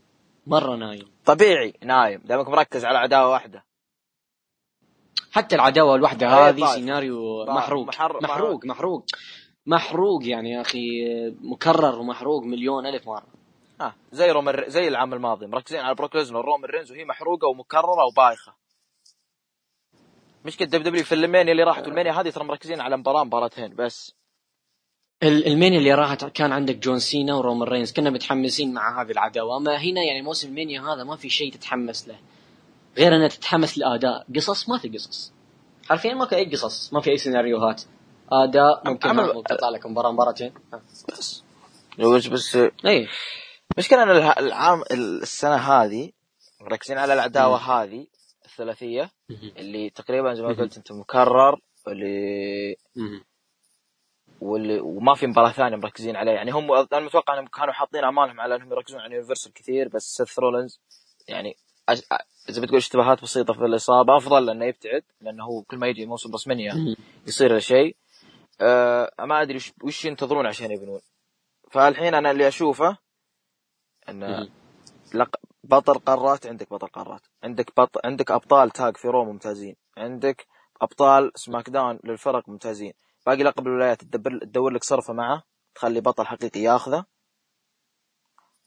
Speaker 1: مرة نايم.
Speaker 2: طبيعي نايم دامك مركز على عداوة واحدة.
Speaker 1: حتى العداوة الواحدة
Speaker 2: هي
Speaker 1: هذه. سيناريو. محروق.
Speaker 2: محر-
Speaker 1: محروق. محروق محروق. يعني يا أخي مكرر ومحروق مليون ألف مرة.
Speaker 2: ها زي رومن زي العام الماضي. مركزين على بروك ليزنر. رومن رينز وهي محروقة ومكررة وبايخة. مشكلة WWE في WrestleMania اللي راحت. WrestleMania هذه ترى مركزين على مباراه مباراتين بس.
Speaker 1: ال- WrestleMania اللي راحت كان عندك جون سينا ورومان رينز. كنا متحمسين مع هذه العداوة. أما هنا يعني موسم WrestleMania هذا ما في شيء تتحمس له. غير انك تتحمس لأداء قصص ما في قصص حرفيا ما في أي قصص ما في أي سيناريوهات أداء ممكن
Speaker 2: عمل-.
Speaker 1: تطلع لك مباراة مباراتين.
Speaker 2: بس بس, بس
Speaker 1: اي
Speaker 2: مشكلة ان العام السنة هذه مركزين على العداوة هذه الثلاثية اللي تقريبا زي ما. قلت أنت مكرر اللي
Speaker 1: مم.
Speaker 2: واللي وما في مباراة ثانية مركزين عليه يعني هم أنا متوقع إنهم كانوا حاطين أمالهم على إنهم يركزون على يونيفرسال كثير بس سيث رولنز يعني أ- إذا بتقول اشتباهات بسيطة في الإصابة أفضل إنه يبتعد لأنه هو كل ما يجي موسم رسمية
Speaker 1: مم.
Speaker 2: يصير له شيء أه ما أدري وش, ينتظرون عشان يبنون. فالحين أنا اللي أشوفه
Speaker 1: إن.
Speaker 2: لق... بطل قارات عندك بطل قارات. عندك بط... عندك أبطال tag في Raw ممتازين. عندك أبطال SmackDown للفرق ممتازين. باقي لقب الولايات تدبر تدور لك صرفة معه تخلي بطل حقيقي ياخذه.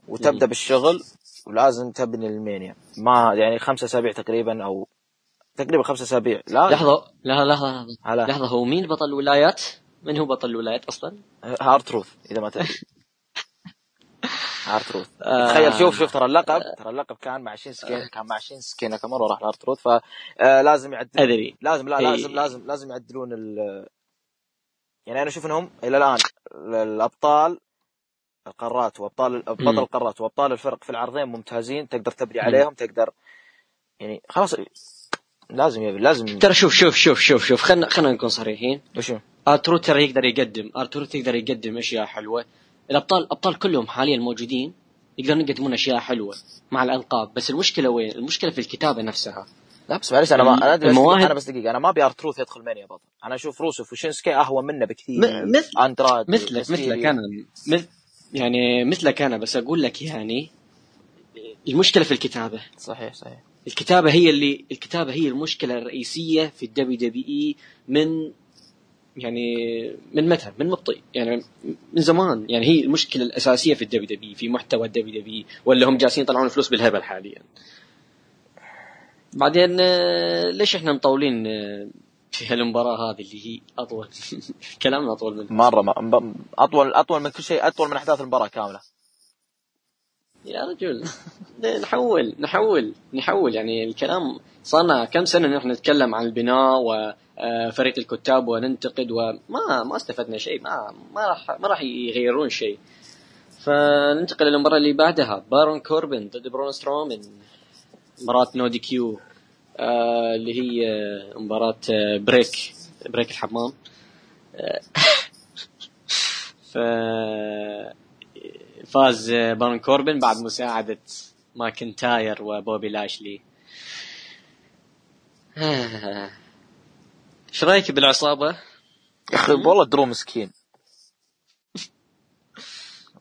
Speaker 1: وتبدأ.
Speaker 2: بالشغل ولازم تبني المانيا ما يعني خمسة أسابيع تقريبا أو تقريبا خمسة أسابيع لا
Speaker 1: لحظة لا لحظه لحظه لحظة هو مين بطل الولايات؟ من هو بطل الولايات
Speaker 2: أصلا؟ R-Truth إذا ما تدري R-Truth
Speaker 1: آه.
Speaker 2: تخيل شوف شوف ترى اللقب ترى اللقب كان مع شينسكي كان مع شينسكي ناكامورا راح ل R-Truth فلازم يعدلون
Speaker 1: أدري
Speaker 2: لازم لا. لازم لازم لازم يعدلون ال يعني أنا أشوف إنهم إلى الآن الأبطال القارات وأبطال بطل
Speaker 1: مم.
Speaker 2: القارات وأبطال الفرق في العرضين ممتازين تقدر تبني عليهم تقدر يعني خلاص لازم يبي لازم
Speaker 1: ترى شوف شوف شوف شوف شوف خلينا خلينا نكون صريحين.
Speaker 2: وشو
Speaker 1: R-Truth ترى يقدر يقدم R-Truth يقدر يقدم أشياء حلوة. الأبطال الأبطال كلهم حاليا موجودين يقدرون يقدمون أشياء حلوة مع الألقاب. بس المشكلة وين؟ المشكلة في الكتابة نفسها.
Speaker 2: لا بس معلش أنا ما أنا بس
Speaker 1: المواهب-
Speaker 2: أنا بس دقيقة أنا ما أبي R-Truth يدخل Mania بطل. أنا أشوف روسيف وشينسكي أهون منه بكثير.
Speaker 1: م- مثل-
Speaker 2: أندراد
Speaker 1: مثلك. مثلك أنا مثل يعني مثلك أنا بس أقول لك يعني المشكلة في الكتابة
Speaker 2: صحيح صحيح
Speaker 1: الكتابة هي اللي الكتابة هي المشكلة الرئيسية في ال WWE من يعني من متى؟ من مطي يعني من زمان يعني هي المشكلة الأساسية في الدبليو دبليو في محتوى الدبليو دبليو ولا هم جالسين يطلعون فلوس بالهبل حاليا. بعدين آه، ليش إحنا مطولين آه، في هالمباراة هذه اللي هي أطول كلامنا أطول من
Speaker 2: مرة ما اطول أطول من كل شيء أطول من أحداث المباراة كاملة.
Speaker 1: يا رجل. نحول نحول نحول. يعني الكلام صارنا كم سنة نحن نتكلم عن البناء وفريق الكتاب وننتقد وما ما استفدنا شيء. ما ما راح ما راح يغيرون شيء. فننتقل للمباراة اللي بعدها. بارون كوربن ضد برون سترومن. مباراة No DQ. آه اللي هي مباراة آه، break break الحمام. آه، ف فاز بارون كوربن بعد مساعدة ماكنتاير وبوبي لاشلي. إيش رأيك بالعصابة؟
Speaker 2: يا أخي والله درو مسكين.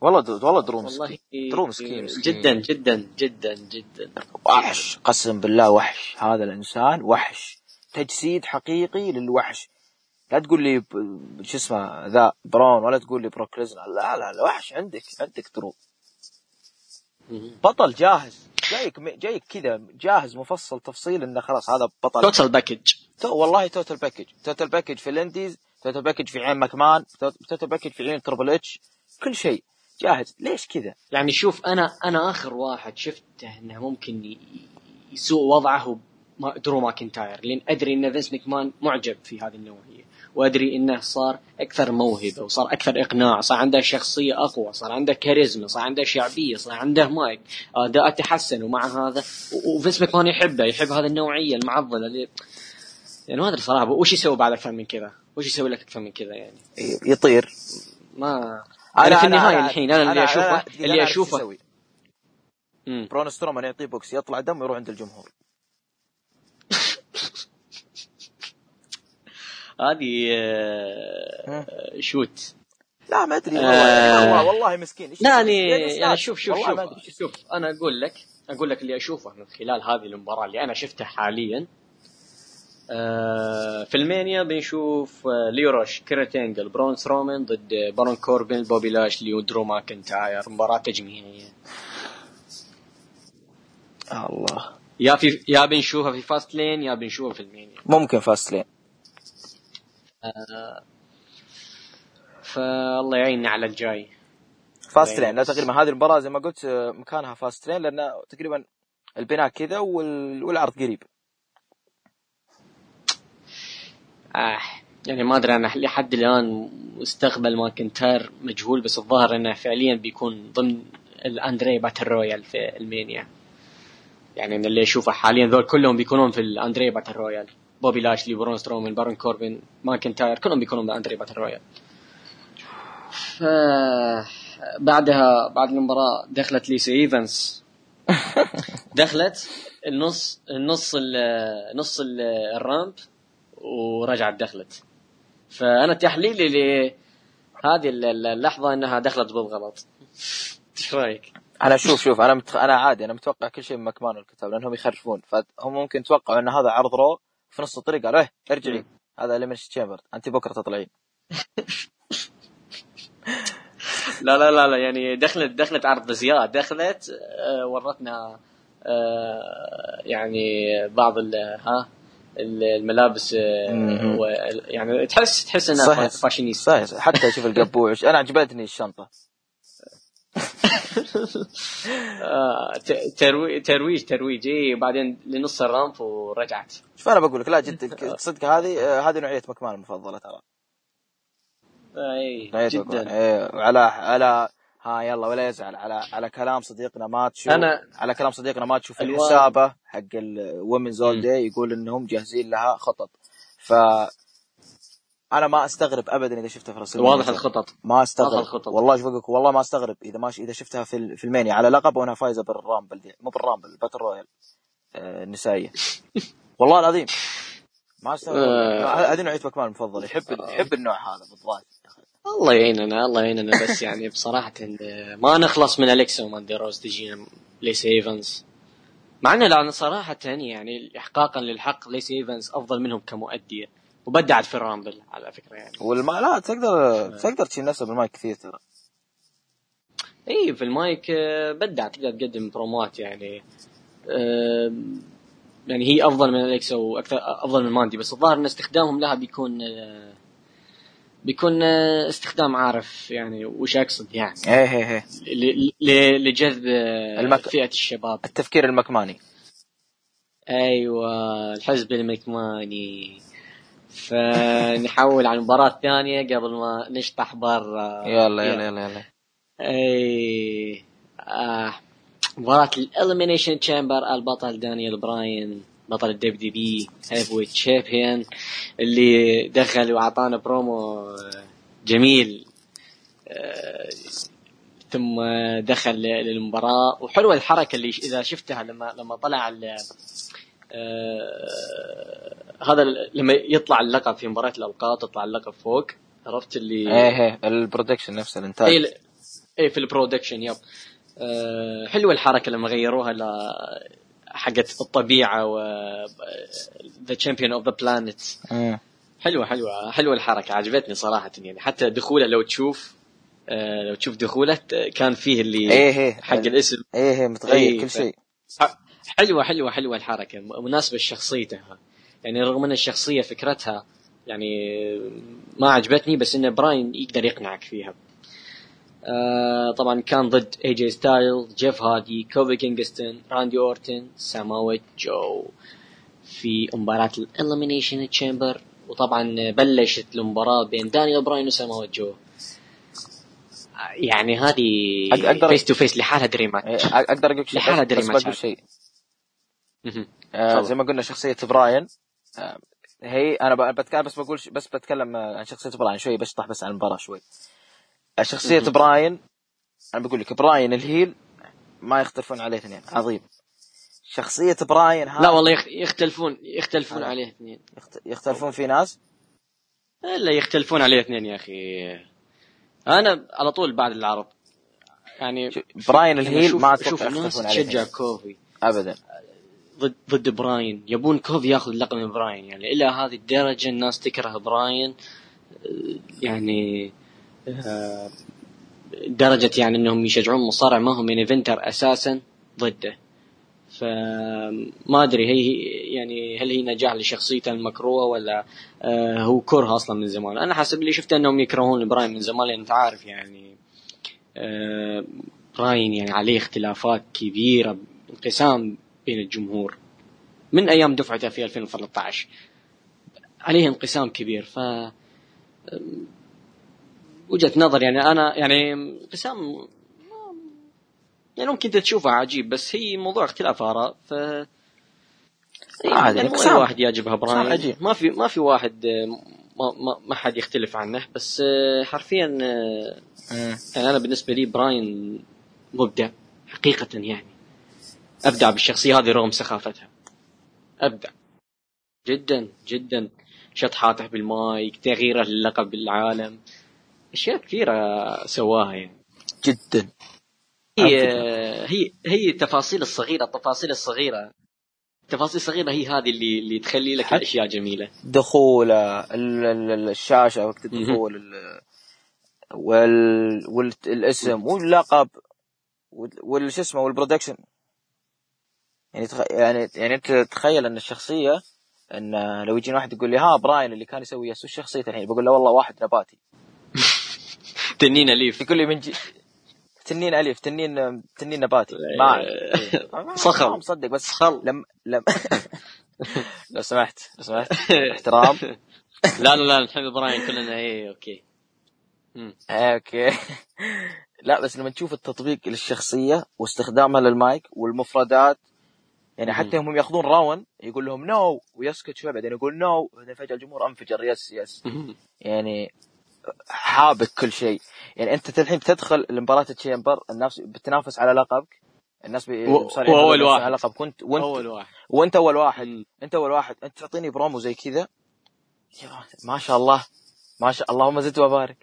Speaker 2: والله والله درو مسكين.
Speaker 1: والله
Speaker 2: درو مسكين مسكين.
Speaker 1: جدا جدا جدا جدا.
Speaker 2: وحش قسم بالله وحش. هذا الإنسان وحش. تجسيد حقيقي للوحش. لا تقول لي ب- شو اسمه the برون ولا تقول لي بروك ليسنر لا لا لا وحش عندك عندك درو. بطل جاهز. جايك جايك كذا جاهز مفصل تفصيل إنه خلاص هذا بطل.
Speaker 1: total package
Speaker 2: تو والله total package total package في ال indies total package في عين ماكمان total package في عين Triple H كل شيء. جاهز. ليش كذا؟
Speaker 1: يعني شوف أنا أنا آخر واحد شفته إنه ممكن يسوء وضعه درو ماكنتاير لأن أدري إن فينس ماكمان معجب في هذه النوعية وأدري إنه صار أكثر موهبة وصار أكثر إقناع صار عنده شخصية أقوى صار عنده كاريزما صار عنده شعبية صار عنده مايك أداء تحسن ومع هذا وفينس ماكمان يحبه يحب هذه النوعية المعضلة اللي يعني ما أدري صراحة وش يسوي بعد أكثر من كذا؟ وش يسوي لك أكثر من كذا يعني؟
Speaker 2: يطير.
Speaker 1: ما أنا في النهايه الحين أنا اللي اشوفه
Speaker 2: أنا-
Speaker 1: اللي أشوفه.
Speaker 2: برون سترومان يعطيه بوكس يطلع دم ويروح عند الجمهور
Speaker 1: هذه آه، shoot
Speaker 2: لا ما أدري
Speaker 1: آه.
Speaker 2: والله والله, مسكين
Speaker 1: لا؟ يعني شوف شوف شوف. شوف أنا أقول لك أقول لك اللي أشوفه من خلال هذه المباراة اللي أنا شفتها حاليا في ال Mania بنشوف آه، ليو رش كيرت انجل برون سترومان ضد بارون كوربن بوبي لاشلي ودرو ماكنتاير مباراة تجميعية.
Speaker 2: الله.
Speaker 1: يا في يا بنشوفها في Fastlane يا بنشوفها في ال
Speaker 2: Mania. ممكن Fastlane
Speaker 1: فالله يعيننا على الجاي.
Speaker 2: Fastlane لا تقريبا هذه المباراة زي ما قلت آه، مكانها Fastlane لأن تقريبا البناء كذا وال... والعرض قريب.
Speaker 1: آه يعني ما أدري أنا لحد الآن مستقبل ماكنتاير مجهول بس الظاهر إنه فعليا بيكون ضمن ال Andre Battle Royal في ال Mania. يعني من اللي أشوفه حاليا ذول كلهم بيكونون في ال Andre Battle Royal بوبي لاشلي برون سترومان بارون كوربن ماكنتاير كلهم بيكونون بال Andre Battle Royal ف بعدها بعد المباراة دخلت ليسي ايفنس دخلت النص النص ال- نص ال- ال ramp. ورجعت دخلت. فأنا تحليلي لهذه ال- اللحظة إنها دخلت بالغلط إيش رأيك؟
Speaker 2: أنا شوف شوف أنا متخ... أنا عادي أنا متوقع كل شيء من مكمان والكتاب لأنهم يخرفون. فهم ممكن يتوقعوا إن هذا عرض Raw في نص الطريق قالوا إيه ارجعي. هذا Elimination Chamber أنت بكرة تطلعين.
Speaker 1: لا لا لا لا يعني دخلت دخلت عرض زياد دخلت آه، ورتنا آه، يعني بعض ها الملابس آه،. و- يعني تحس تحس إنها
Speaker 2: صحيح.
Speaker 1: فاشينيستا
Speaker 2: صحيح صحيح. حتى شوف القبوع أنا عجبتني الشنطة.
Speaker 1: آه، ترويج ترويج ترويج. اي وبعدين لنص ال ramp ورجعت.
Speaker 2: شوف أنا بقول لك لا جد صدق هذه آه، هذه نوعية مكمان المفضله ترى.
Speaker 1: اي جدا.
Speaker 2: إيه وعلى على ها يلا ولا يزعل. على على كلام صديقنا ماتشو.
Speaker 1: أنا-
Speaker 2: على كلام صديقنا ماتشو في
Speaker 1: الوان-
Speaker 2: حسابه حق ال women's
Speaker 1: اول.
Speaker 2: داي يقول إنهم جاهزين لها خطط. ف أنا ما أستغرب ابدا إذا شفتها في رسل
Speaker 1: واضح الخطط.
Speaker 2: ما أستغرب.
Speaker 1: الخطط.
Speaker 2: والله شو بقولك والله ما أستغرب إذا ما إذا شفتها في في المانيا. على لقب وأنا فايزة بال Rumble دي مو بال Rumble ال battle royal آه، النسائية. والله العظيم. ما أستغرب.
Speaker 1: آه.
Speaker 2: هذه نوعيه مكمان المفضله يحب يحب النوع هذا بالضبط.
Speaker 1: الله يعيننا الله يعيننا. بس يعني بصراحة آه، ما نخلص من أليكسا وماندي روز تجينا ليسي إيفنز. مع إنه لأن صراحة يعني احقاقا للحق ليسي إيفنز أفضل منهم كمؤدية وبدعت في ال Rumble على فكرة يعني.
Speaker 2: والما لا تقدر تقدر تشيل نفسه بالمايك كثير ترى.
Speaker 1: إي في المايك آه، بدع تقدر تقدم برومات يعني. آه، يعني هي أفضل من أليكسا وأكثر أفضل من ماندي. بس الظاهر إن استخدامهم لها بيكون آه، بيكون آه، استخدام عارف يعني وش أقصد يعني.
Speaker 2: إيه
Speaker 1: إيه إيه. لجذب آه،
Speaker 2: المك-
Speaker 1: فئة الشباب.
Speaker 2: التفكير المكماني.
Speaker 1: أيوه الحزب المكماني. فنحول على المباراة الثانية قبل ما نشطح برا.
Speaker 2: يلا يلا يلا. يلا
Speaker 1: أي آه. مباراة ال Elimination Chamber البطل دانيال براين. بطل ال WWE heavyweight champion اللي دخل وأعطانا برومو آه، جميل آه، ثم دخل للمباراة. وحلوة الحركة اللي إذا شفتها لما لما طلع آه، هذا لما يطلع اللقب في مباراة الأوقات يطلع اللقب فوق. عرفت اللي
Speaker 2: إيه إيه ال production نفسه الإنتاج.
Speaker 1: اي اي في ال production yep. أه حلوة الحركة لما غيروها ل حقت الطبيعة و the champion of the planet
Speaker 2: مم.
Speaker 1: حلوة حلوة حلوة الحركة. عجبتني صراحة يعني. حتى دخولة لو تشوف أه لو تشوف دخولة ت- كان فيه اللي
Speaker 2: إيه إيه
Speaker 1: حق الاسم.
Speaker 2: إيه إيه متغير
Speaker 1: إيه،
Speaker 2: كل شيء.
Speaker 1: حلوة حلوة حلوة الحركة. مناسبة لشخصيته. يعني رغم إن الشخصية فكرتها يعني ما عجبتني بس إن براين يقدر يقنعك فيها. آه طبعا كان ضد اي جي ستايلز جيف هاردي كوفي كينغستون راندي أورتن ساموا جو في مباراة ال Elimination Chamber وطبعا بلشت المباراة بين دانيال براين وساموا جو يعني هذه
Speaker 2: أقدر-
Speaker 1: face to face لحالها dream
Speaker 2: إيه،
Speaker 1: ماتش
Speaker 2: أقدر أقول لك شيء
Speaker 1: لحالها
Speaker 2: بس,
Speaker 1: dream
Speaker 2: بس
Speaker 1: ماتش
Speaker 2: بقول. شيء. آه. زي ما قلنا شخصية براين آه هي أنا بتكلم بس بقول بس بتكلم عن شخصية براين شوي بشطح بس عن المباراة شوي آه، شخصية. براين أنا بقول لك براين ال heel ما يختلفون عليه اثنين عظيم. شخصية براين
Speaker 1: لا والله يخ- يختلفون يختلفون
Speaker 2: آه.
Speaker 1: عليه اثنين.
Speaker 2: يخت- يختلفون في ناس؟
Speaker 1: لا يختلفون عليه اثنين يا أخي. أنا على طول بعد العرض يعني
Speaker 2: براين ال
Speaker 1: heel
Speaker 2: ما أشوف
Speaker 1: الناس تشجع. كوفي.
Speaker 2: ابدا.
Speaker 1: ضد ضد براين. يبون كوفي ياخذ اللقب من براين. يعني إلى هذه الدرجة الناس تكره براين. يعني درجة يعني إنهم يشجعون مصارع ما هو main eventer أساسا ضده. فما أدري هي يعني هل هي نجاح لشخصيته المكروهة ولا آه هو كره أصلا من زمان؟ أنا حسب اللي شفته إنهم يكرهون براين من زمان لأن أنت عارف يعني آه براين يعني عليه اختلافات كبيرة انقسام بين الجمهور. من أيام دفعته في 2013 عليه انقسام كبير. ف وجهة نظر يعني أنا يعني انقسام يعني ممكن أنت تشوفها عجيب بس هي موضوع اختلاف آراء ف
Speaker 2: عادي،
Speaker 1: يعني مو
Speaker 2: انقسام.
Speaker 1: اي واحد يعجبها براين
Speaker 2: عجيب.
Speaker 1: ما في ما في واحد ما ما, ما حد يختلف عنه بس آه، حرفيا آه،. يعني أنا بالنسبة لي براين مبدع حقيقة يعني أبدع بالشخصية هذه رغم سخافتها أبدع جدا جدا شطحاته بالمايك تغييره للقب بالعالم أشياء كثيرة سواها يعني.
Speaker 2: جدا.
Speaker 1: هي. هي هي التفاصيل الصغيرة التفاصيل الصغيرة. التفاصيل الصغيرة هي هذه اللي اللي تخلي لك الأشياء جميلة.
Speaker 2: دخوله ال- ال- ال- الشاشة وقت. الدخول ال- وال والاسم واللقب وال- والش اسمه والبرودكشن. يعني تخ... يعني يعني أنت تخيل أن الشخصية أن لو يجينا واحد يقول لي ها براين اللي كان يسوي يس وش شخصيته الحين. بقول له والله واحد نباتي.
Speaker 1: تنين أليف
Speaker 2: يقول لي من جي... تنين أليف تنين تنين نباتي ما.
Speaker 1: إيه. صخر.
Speaker 2: ما مصدق بس
Speaker 1: صخر
Speaker 2: لم لم لو سمحت لو سمحت احترام
Speaker 1: لا لا لا نحب براين كلنا إيه okay.
Speaker 2: إيه، okay لا بس لما تشوف التطبيق للشخصية واستخدامها للمايك والمفردات يعني حتى هم ياخذون راون يقول لهم no ويسكت شوي بعدين يقول no بعدين فجأة الجمهور انفجر yes
Speaker 1: yes.
Speaker 2: يعني حابك كل شيء. يعني أنت الحين تدخل لمباراه ال Chamber الناس بتنافس على لقبك. الناس بي-
Speaker 1: و-
Speaker 2: المصارعين
Speaker 1: وأول
Speaker 2: بينافسون
Speaker 1: واحد.
Speaker 2: على لقبك وانت وانت
Speaker 1: أول واحد.
Speaker 2: وأنت أول واحد. أنت أول واحد. أنت تعطيني برومو زي كذا. ما شاء الله. ما شاء اللهم زد وبارك.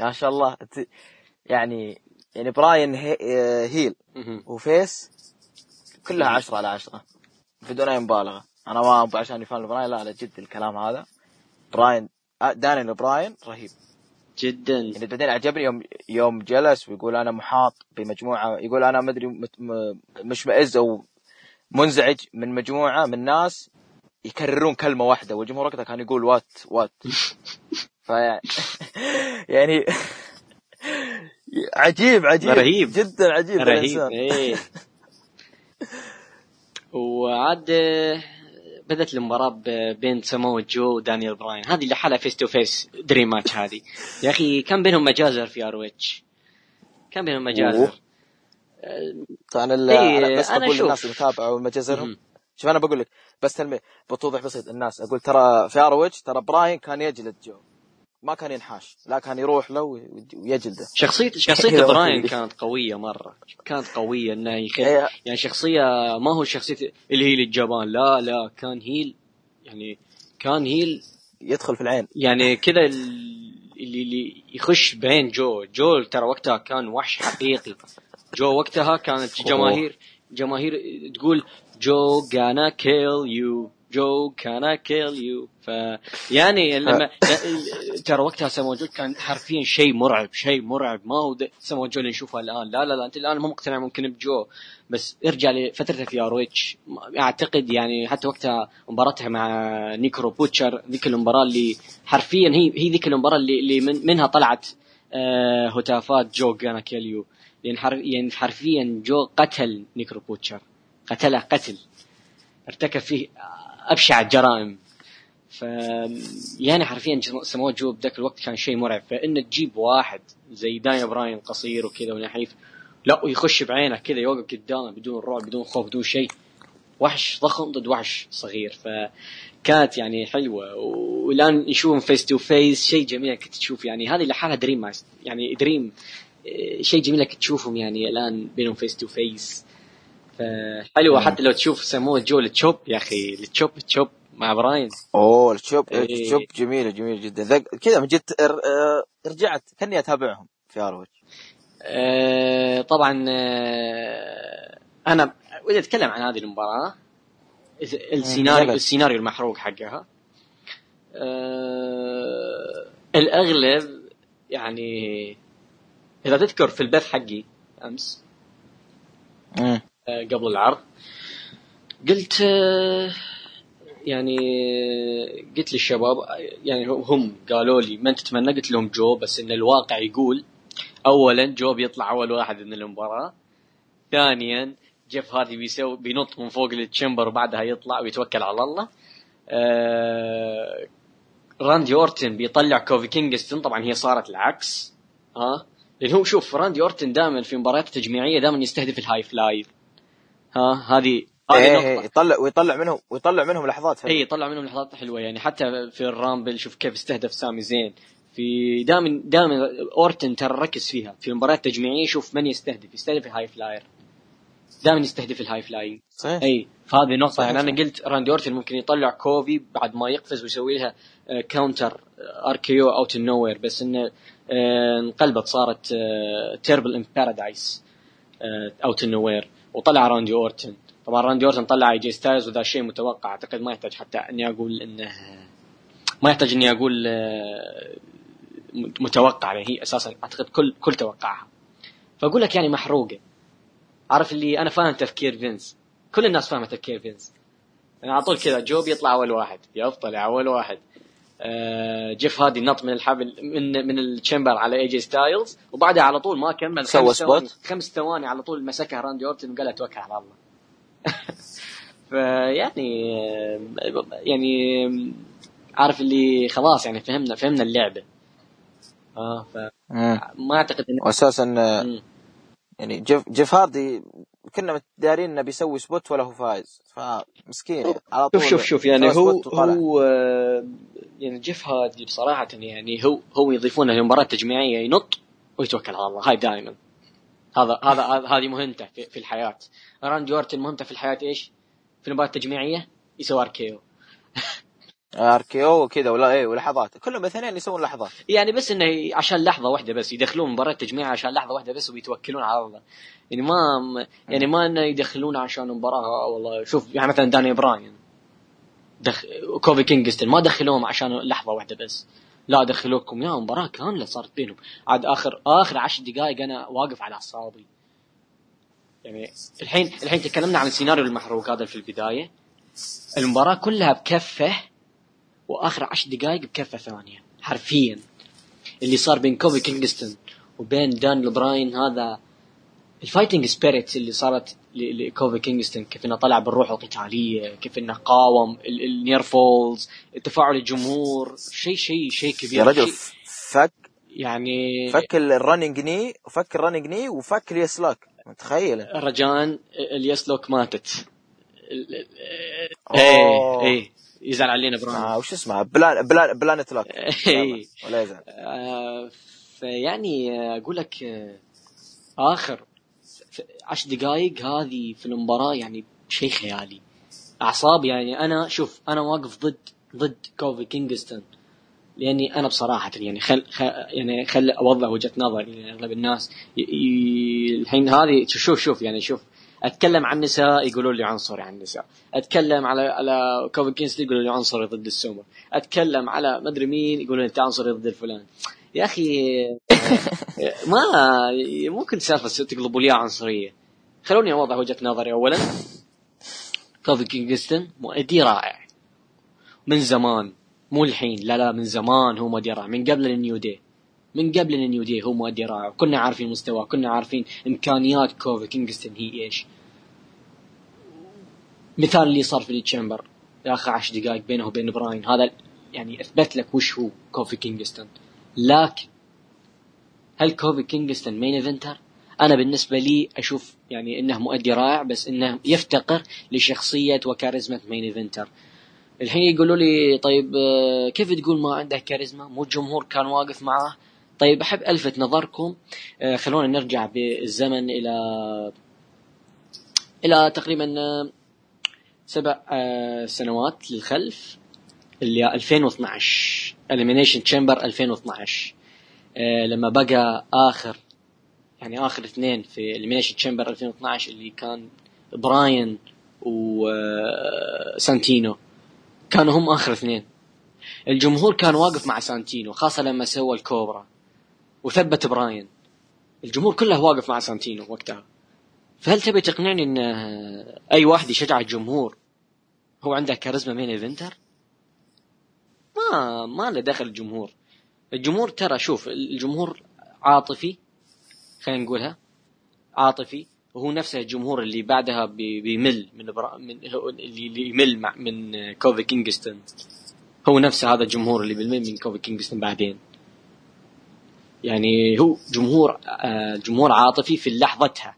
Speaker 2: ما شاء الله. يعني يعني براين هي آه، heel.
Speaker 1: و
Speaker 2: face كلها عشرة على عشرة. بدون اي مبالغه أنا ما أبغى عشان fan براين لا لا جد الكلام هذا. براين آه، دانيال براين رهيب.
Speaker 1: جدا
Speaker 2: يعني بعدين عجبني يوم يوم جلس ويقول أنا محاط بمجموعة يقول أنا مدري مت- م- مشمئز أو منزعج من مجموعة من ناس يكررون كلمة واحدة والجمهور وقتها كان يقول what what فيعني يعني عجيب عجيب
Speaker 1: رهيب.
Speaker 2: جدا عجيب
Speaker 1: رهيب. إيه وعاد بدأت المباراة بين ساموا جو ودانيال براين. هذه لحالها face to face dream match هذه. يا أخي كان بينهم مجازر في ROH كان بينهم مجازر.
Speaker 2: ال-
Speaker 1: إيه،
Speaker 2: أنا بس بقول. للناس اللي يتابعوا مجازرهم. شوف أنا بقول لك بس تلميح بتوضيح بسيط الناس. أقول ترى في ROH ترى براين كان يجلد جو. ما كان ينحاش لا كان يروح له وي- ويجلده.
Speaker 1: شخصية شخصية
Speaker 2: إيه،
Speaker 1: براين. كانت قوية مرة. كانت قوية إنه يخل...
Speaker 2: إيه.
Speaker 1: يعني شخصية ما هو شخصية ال heel الجبان لا لا كان heel. يعني كان heel
Speaker 2: يدخل في العين.
Speaker 1: يعني كذا ال- اللي, اللي يخش بعين جو. جو ترى وقتها كان وحش حقيقي. جو وقتها كانت جماهير جماهير تقول جو gonna kill you. جو gonna kill you? ف يعني لما ترى وقتها سامو جو كان حرفيا شيء مرعب شيء مرعب. ما هو سامو جو اللي نشوفه الآن. لا لا لا أنت الآن مو مقتنع ممكن بجو. بس ارجع لفترته في ROH أعتقد يعني حتى وقتها مباراتها مع نيكرو بوتشر ذيك المباراة اللي حرفيا هي هي ذيك المباراة اللي, اللي من منها طلعت آه هتافات جو gonna kill you لأن حر يعني حرفيا جو قتل نيكرو بوتشر. قتله قتل. ارتكب فيه أبشع الجرائم. ف يعني حرفيا سمو جو بذاك الوقت كان شيء مرعب. فان تجيب واحد زي دانيال براين قصير وكذا ونحيف لا ويخش بعينك كذا يوقف قدامه بدون رعب بدون خوف بدون شيء. وحش ضخم ضد وحش صغير. فكانت يعني حلوة. والآن نشوفهم face to face شيء جميل كنت تشوف. يعني هذه لحالها dream يعني dream شيء جميل انك تشوفهم يعني الآن بينهم face to face فحلوه
Speaker 2: مم.
Speaker 1: حتى لو تشوف سموه جو ال chop يا أخي ال chop chop مع براين
Speaker 2: أوه ال chop
Speaker 1: إيه.
Speaker 2: ال chop جميله جميله جدا. ذا- كذا من جد آه، رجعت كأني أتابعهم في ROH
Speaker 1: آه، طبعا آه، أنا ودي أتكلم عن هذه المباراة. السيناريو. السيناريو المحروق حقها. آه، الأغلب يعني إذا تذكر في البث حقي أمس. قبل العرض. قلت آه، يعني قلت للشباب يعني هم قالوا لي من تتمنى؟ قلت لهم جو بس إن الواقع يقول اولا جو بيطلع أول واحد من المباراة ثانيا جيف هاردي بيسوي بينط من فوق ال Chamber وبعدها يطلع ويتوكل على الله. آه راندي أورتن بيطلع كوفي كينغستون طبعا هي صارت العكس. ها؟ لأن هو شوف راندي أورتن دائما في مباريات التجميعية دائما يستهدف ال high flyer هذه هذه
Speaker 2: إيه،
Speaker 1: نقطه
Speaker 2: إيه، يطلع ويطلع منهم ويطلع منهم لحظات حلوة.
Speaker 1: اي إيه، طلع منهم لحظات حلوة. يعني حتى في ال Rumble شوف كيف استهدف سامي زين. في دائما دائما أورتن ترى ركز فيها. في المباريات التجميعيه شوف من يستهدف. يستهدف ال high flyer. دائما يستهدف ال high flying.
Speaker 2: صحيح.
Speaker 1: اي فهذه نقطة.
Speaker 2: صحيح،
Speaker 1: يعني
Speaker 2: أنا.
Speaker 1: قلت راندي أورتن ممكن يطلع كوفي بعد ما يقفز ويسوي لها counter RKO outta nowhere بس إنه آه، انقلبت صارت Trouble in Paradise outta nowhere وطلع راندي أورتن. طبعا راندي أورتن طلع إي جي ستايلز وذا شيء متوقع. أعتقد ما يحتاج حتى إني أقول إنه ما يحتاج إني أقول آه، متوقع. يعني هي أساسا أعتقد كل كل توقعها. فأقول لك يعني محروقة. عارف اللي أنا فاهم تفكير فينس. كل الناس فاهمة تفكير فينس. يعني على طول كذا جو بيطلع أول واحد. يفطل أول واحد. جيف هاردي نط من الحبل من من ال Chamber على اي جي ستايلز وبعدها على طول ما كمل
Speaker 2: سوى
Speaker 1: خمس ثواني
Speaker 2: spot.
Speaker 1: خمس ثواني على طول مسكها راندي أورتن وقال له توكل على الله فيعني آه، يعني آه، عارف اللي خلاص يعني فهمنا فهمنا اللعبة آه
Speaker 2: مم.
Speaker 1: فما أعتقد انه
Speaker 2: واساسا
Speaker 1: مم.
Speaker 2: يعني جيف, جيف هاردي كنا دارين إنه بيسوي spot ولا هو فايز. فمسكين يعني على طول
Speaker 1: شوف شوف شوف. يعني هو. هو آه، يعني جيف هاردي بصراحة يعني هو هو يضيفونه لمباراة تجميعية ينط ويتوكل على الله. هاي دائما. هذا هذا هذا- هذه مهمته في, في الحياة. راندي اورتن مهمته في الحياة إيش؟ في المباراة التجميعية يسوي اركيو
Speaker 2: أركيو وكذا ولا إيه ولحظات. كلهم اثنين يسوون لحظات
Speaker 1: يعني بس إنه عشان لحظة واحدة بس يدخلون مباراة تجميع عشان لحظة واحدة بس ويتوكلون على الله. يعني ما يعني ما إنه يدخلون عشان مباراة والله. شوف يعني مثلا داني براين دخ... كوفي كينغستون ما دخلوهم عشان لحظة واحدة بس. لا دخلوكم يا مباراة كاملة صارت بينهم. عاد اخر آخر عشر دقائق أنا واقف على أعصابي. يعني الحين الحين تكلمنا عن السيناريو المحروق هذا في البداية. المباراة كلها بكفة وآخر عشر دقائق بكفة ثانية. حرفيا. اللي صار بين كوفي كينغستون وبين دانيال براين هذا ال fighting spirit اللي صارت لكوفي كينغستون. كيف إنه طلع بالروح القتالية كيف إنه قاوم ال- ال near falls تفاعل الجمهور. شيء شيء شيء كبير.
Speaker 2: يا رجل فك
Speaker 1: يعني
Speaker 2: فك الرننج ني وفك الرننج ني وفك اليسلاك متخيل؟
Speaker 1: رجاء اليسلوك ماتت. إيه إيه. يزعل علينا براين
Speaker 2: آه وش اسمها بلان بلان بلانت لوك.
Speaker 1: إيه.
Speaker 2: ولا يزعل.
Speaker 1: آه، فيعني آه، أقول لك آه، آخر عشر دقائق هذه في المباراة يعني شيء خيالي. أعصاب يعني أنا شوف أنا واقف ضد ضد كوفي كينغستون. لأني أنا بصراحة يعني خل, خل يعني خل أوضح وجهة نظري يعني اغلب الناس. ي... ي... الحين هذه شوف شوف يعني شوف. أتكلم عن النساء يقولوا لي عنصري عن النساء. أتكلم على على كوفي كينغستون يقولوا لي عنصري ضد السمر أتكلم على مدري مين يقولوا أنت عنصري ضد الفلان. يا أخي ما ممكن سالفة تقلبوا لي عنصرية. خلوني أوضح وجهة نظري. اولا كوفي كينغستون مؤدي رائع. من زمان. مو الحين. لا لا من زمان هو مؤدي رائع. من قبل ال New Day. من قبل ال New Day هو مؤدي رائع كنا عارفين مستواه كنا عارفين إمكانيات كوفي كينغستون هي إيش مثال اللي صار في ال Chamber آخر عشر دقائق بينه وبين براين هذا يعني أثبت لك وش هو كوفي كينغستون لكن هل كوفي كينغستون main eventer؟ أنا بالنسبة لي أشوف يعني إنه مؤدي رائع بس إنه يفتقر لشخصية وكاريزما main eventer. الحين يقولوا لي طيب آه، كيف تقول ما عنده كاريزما؟ مو الجمهور كان واقف معاه؟ طيب أحب ألفت نظركم آه، خلونا نرجع بالزمن إلى إلى تقريبا آه، سبع آه، سنوات للخلف اللي 2012 Elimination Chamber 2012 آه، لما بقى آخر يعني آخر اثنين في Elimination Chamber 2012 اللي كان براين وسانتينو كانوا هم آخر اثنين. الجمهور كان واقف مع سانتينو خاصة لما سوى الكوبرا. وثبت براين الجمهور كله واقف مع سانتينو وقتها. فهل تبي تقنعني إن أي واحد يشجع الجمهور هو عنده كاريزما main eventer؟ ما ما له دخل الجمهور. الجمهور ترى شوف الجمهور عاطفي خلينا نقولها عاطفي. وهو نفسه الجمهور اللي بعدها بي- بيمل من برا من اللي يمل مع من كوفي كينغستون. هو نفسه هذا الجمهور اللي بيمل من كوفي كينغستون بعدين. يعني هو جمهور آه، جمهور عاطفي في لحظتها.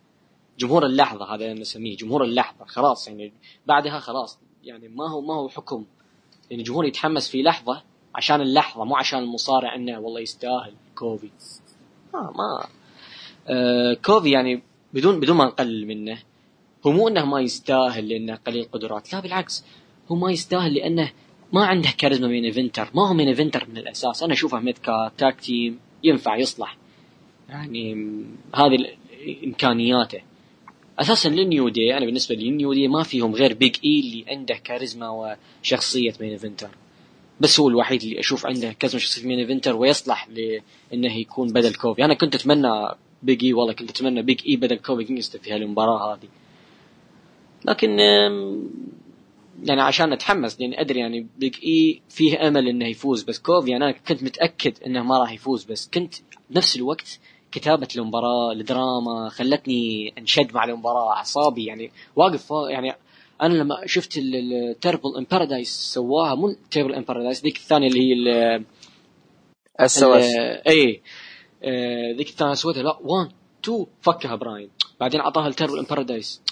Speaker 1: جمهور اللحظة هذا نسميه جمهور اللحظة خلاص يعني بعدها خلاص يعني ما هو ما هو حكم. يعني الجمهور يتحمس في لحظة عشان اللحظة مو عشان المصارع إنه والله يستاهل كوفي. ما ما آه كوفي يعني بدون بدون ما نقلل منه هو مو إنه ما يستاهل لأنه قليل قدرات لا بالعكس هو ما يستاهل لأنه ما عنده كاريزما main eventer ما هو main eventer من الأساس. أنا أشوفه mid-card tag team ينفع يصلح. يعني هذه إمكانياته. أساسا لل New Day أنا بالنسبة لي دي ما فيهم غير Big E اللي عنده كاريزما وشخصية main eventer بس هو الوحيد اللي أشوف عنده كاريزما شخصيه main eventer ويصلح لإنه يكون بدل كوفي. أنا كنت أتمنى Big E والله كنت أتمنى Big E بدل كوفي في هالمباراة هذه. لكن يعني عشان أتحمس لاني أدري يعني Big E فيه أمل إنه يفوز بس كوفي يعني أنا كنت متأكد إنه ما راح يفوز بس كنت بنفس الوقت كتابة المباراة الدراما خلتني أنشد مع المباراة أعصابي يعني واقف يعني أنا لما شفت ال Trouble in Paradise سواها مو Trouble in Paradise ذيك الثانية اللي هي
Speaker 2: SOS
Speaker 1: اي ذيك الثانية سويتها لا 1 2 فكها براين. بعدين أعطاها ال Trouble in Paradise